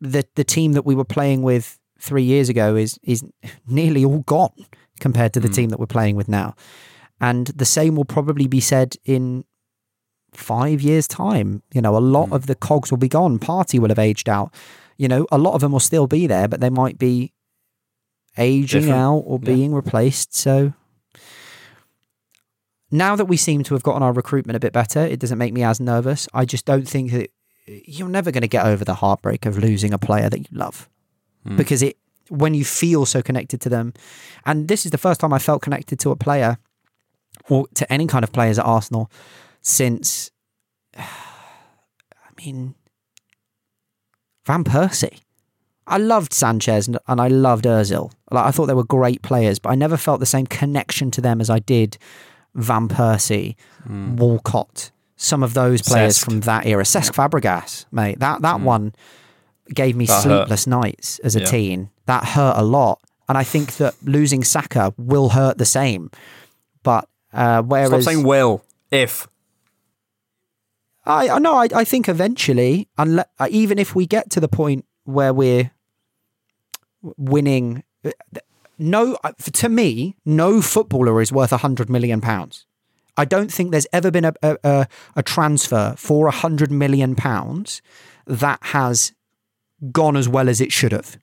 the the team that we were playing with three years ago is is nearly all gone compared to the mm. team that we're playing with now. And the same will probably be said in five years' time. You know, a lot mm. of the cogs will be gone. Partey will have aged out. You know, a lot of them will still be there, but they might be aging Different. out or yeah. being replaced. So now that we seem to have gotten our recruitment a bit better, it doesn't make me as nervous. I just don't think that you're never going to get over the heartbreak of losing a player that you love mm. because it when you feel so connected to them, and this is the first time I felt connected to a player or to any kind of players at Arsenal since, I mean, Van Persie. I loved Sanchez and, I loved Özil. Like I thought they were great players, but I never felt the same connection to them as I did Van Persie, mm. Walcott, some of those players Cesc. from that era. Cesc Fabregas, mate. That that mm. one gave me that sleepless hurt. nights as a yeah. teen. That hurt a lot, and I think that losing Saka will hurt the same. But uh, whereas stop saying will if I know I, I think eventually, unless, uh, even if we get to the point where we're winning, uh, no, uh, to me, no footballer is worth a hundred million pounds. I don't think there's ever been a, a, a transfer for a hundred million pounds that has gone as well as it should have.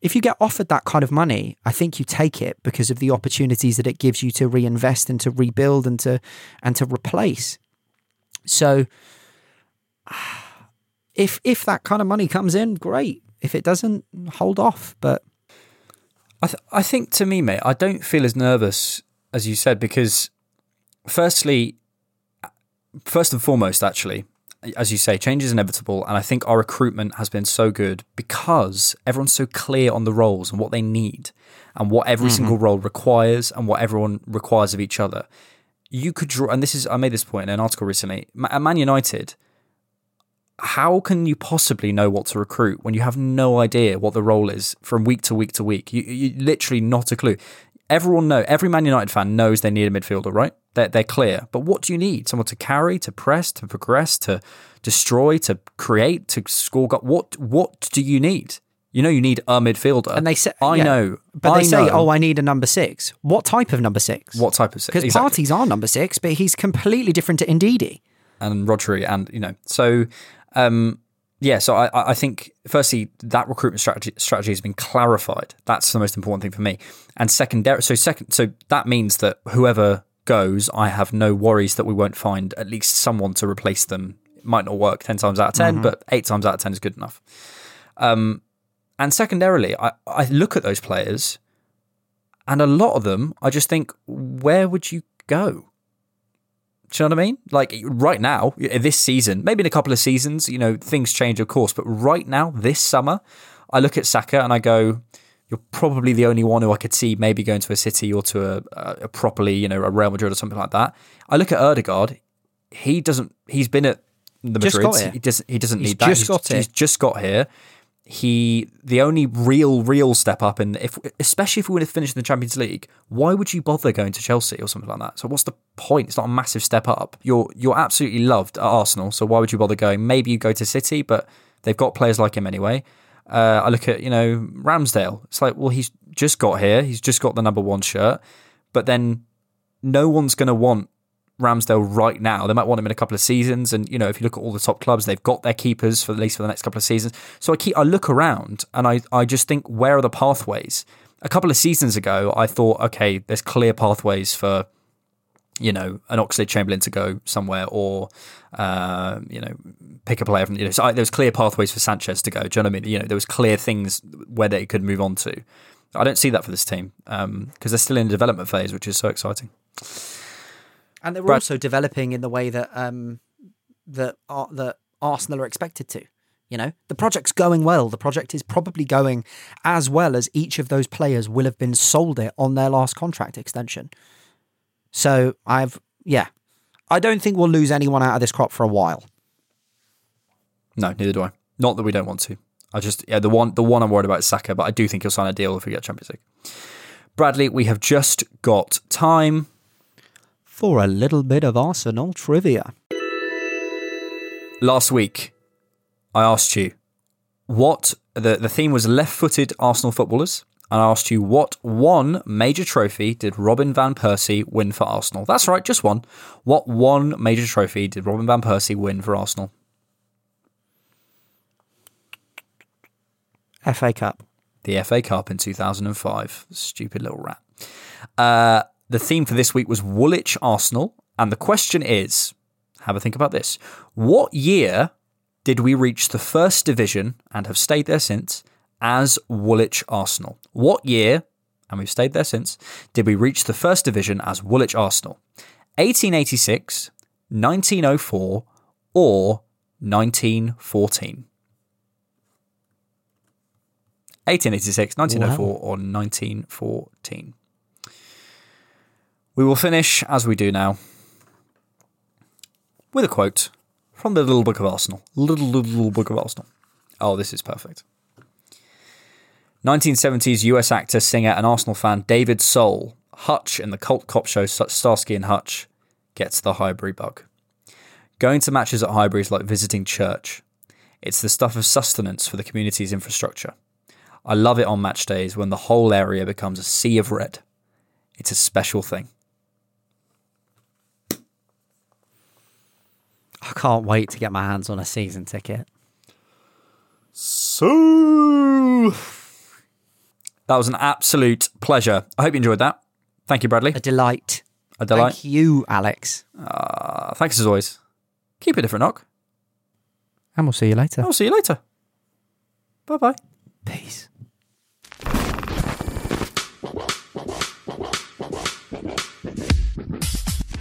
If you get offered that kind of money, I think you take it because of the opportunities that it gives you to reinvest and to rebuild and to and to replace. So if if that kind of money comes in, great. If it doesn't, hold off. But I th- I think to me, mate, I don't feel as nervous as you said because firstly, first and foremost, actually, as you say, change is inevitable, and I think our recruitment has been so good because everyone's so clear on the roles and what they need, and what every mm-hmm. single role requires, and what everyone requires of each other you could draw, and this is, I made this point in an article recently. At Man United, how can you possibly know what to recruit when you have no idea what the role is from week to week to week? You, you literally not a clue. Everyone know, every Man United fan knows they need a midfielder, right? They're, they're clear. But what do you need? Someone to carry, to press, to progress, to destroy, to create, to score. What what do you need? You know, you need a midfielder. And they say, I yeah, know, but I they say, oh, I need a number six. What type of number six? What type of six? Because exactly. Partey's our number six, but he's completely different to Ndidi and Rodri, and you know, so um, yeah. So I, I think firstly that recruitment strategy strategy has been clarified. That's the most important thing for me. And secondary, so second, so that means that whoever goes, I have no worries that we won't find at least someone to replace them. It might not work ten times out of 10 mm-hmm. but eight times out of ten is good enough. Um, and secondarily, I, I look at those players and a lot of them, I just think, where would you go? Do you know what I mean? Like right now, eh, this season, maybe in a couple of seasons, you know, things change, of course. But right now, this summer, I look at Saka and I go, you're probably the only one who I could see maybe going to a City or to a, a properly, you know, a Real Madrid or something like that. I look at Odegaard. He doesn't. He's been at the Madrid. He doesn't. He doesn't he's need that. He's just he's, got he's just got here he the only real real step up and if especially if we would have finished in the Champions League, why would you bother going to Chelsea or something like that? So what's the point? It's not a massive step up. You're you're absolutely loved at Arsenal, so why would you bother going? Maybe you go to City, but they've got players like him anyway. Uh, I look at you know Ramsdale. It's like well he's just got here, he's just got the number one shirt, but then no one's going to want Ramsdale right now. They might want him in a couple of seasons, and you know, if you look at all the top clubs, they've got their keepers for at least for the next couple of seasons. So I keep I look around and I I just think where are the pathways? A couple of seasons ago, I thought, okay, there's clear pathways for you know, an Oxlade Chamberlain to go somewhere, or uh, you know, pick a player from. You know, so I, there was clear pathways for Sanchez to go. Do you know what I mean? You know, there was clear things where they could move on to. I don't see that for this team because um, they're still in the development phase, which is so exciting. And they're Brad- also developing in the way that um, that uh, that Arsenal are expected to. You know, the project's going well. The project is probably going as well as each of those players will have been sold it on their last contract extension. So I've, yeah, I don't think we'll lose anyone out of this crop for a while. No, neither do I. Not that we don't want to. I just, yeah, the one, the one I'm worried about is Saka, but I do think he'll sign a deal if we get Champions League. Bradley, we have just got time for a little bit of Arsenal trivia. Last week, I asked you what the, the theme was left footed Arsenal footballers. And I asked you what one major trophy did Robin Van Persie win for Arsenal? That's right, just one. What one major trophy did Robin Van Persie win for Arsenal? FA Cup. The FA Cup in 2005. Stupid little rat. Uh, the theme for this week was Woolwich Arsenal. And the question is have a think about this. What year did we reach the first division and have stayed there since as Woolwich Arsenal? What year, and we've stayed there since, did we reach the first division as Woolwich Arsenal? 1886, 1904, or 1914? 1886, 1904, wow. or 1914. We will finish, as we do now, with a quote from the Little Book of Arsenal. Little, little, little Book of Arsenal. Oh, this is perfect. 1970s US actor, singer, and Arsenal fan David Soul, Hutch in the cult cop show Starsky and Hutch, gets the Highbury bug. Going to matches at Highbury is like visiting church. It's the stuff of sustenance for the community's infrastructure. I love it on match days when the whole area becomes a sea of red. It's a special thing. I can't wait to get my hands on a season ticket. So that was an absolute pleasure. I hope you enjoyed that. Thank you, Bradley. A delight. A delight. Thank you, Alex. Uh, thanks as always. Keep a different knock. And we'll see you later. I'll see you later. Bye bye. Peace.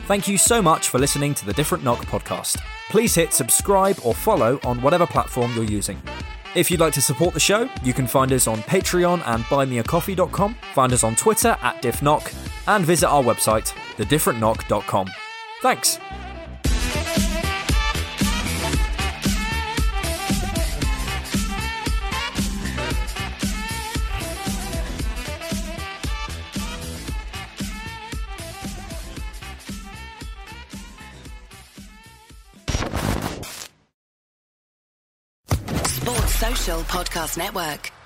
Thank you so much for listening to the Different Knock podcast. Please hit subscribe or follow on whatever platform you're using. If you'd like to support the show, you can find us on Patreon and buymeacoffee.com, find us on Twitter at diffknock, and visit our website, thedifferentknock.com. Thanks. Podcast Network.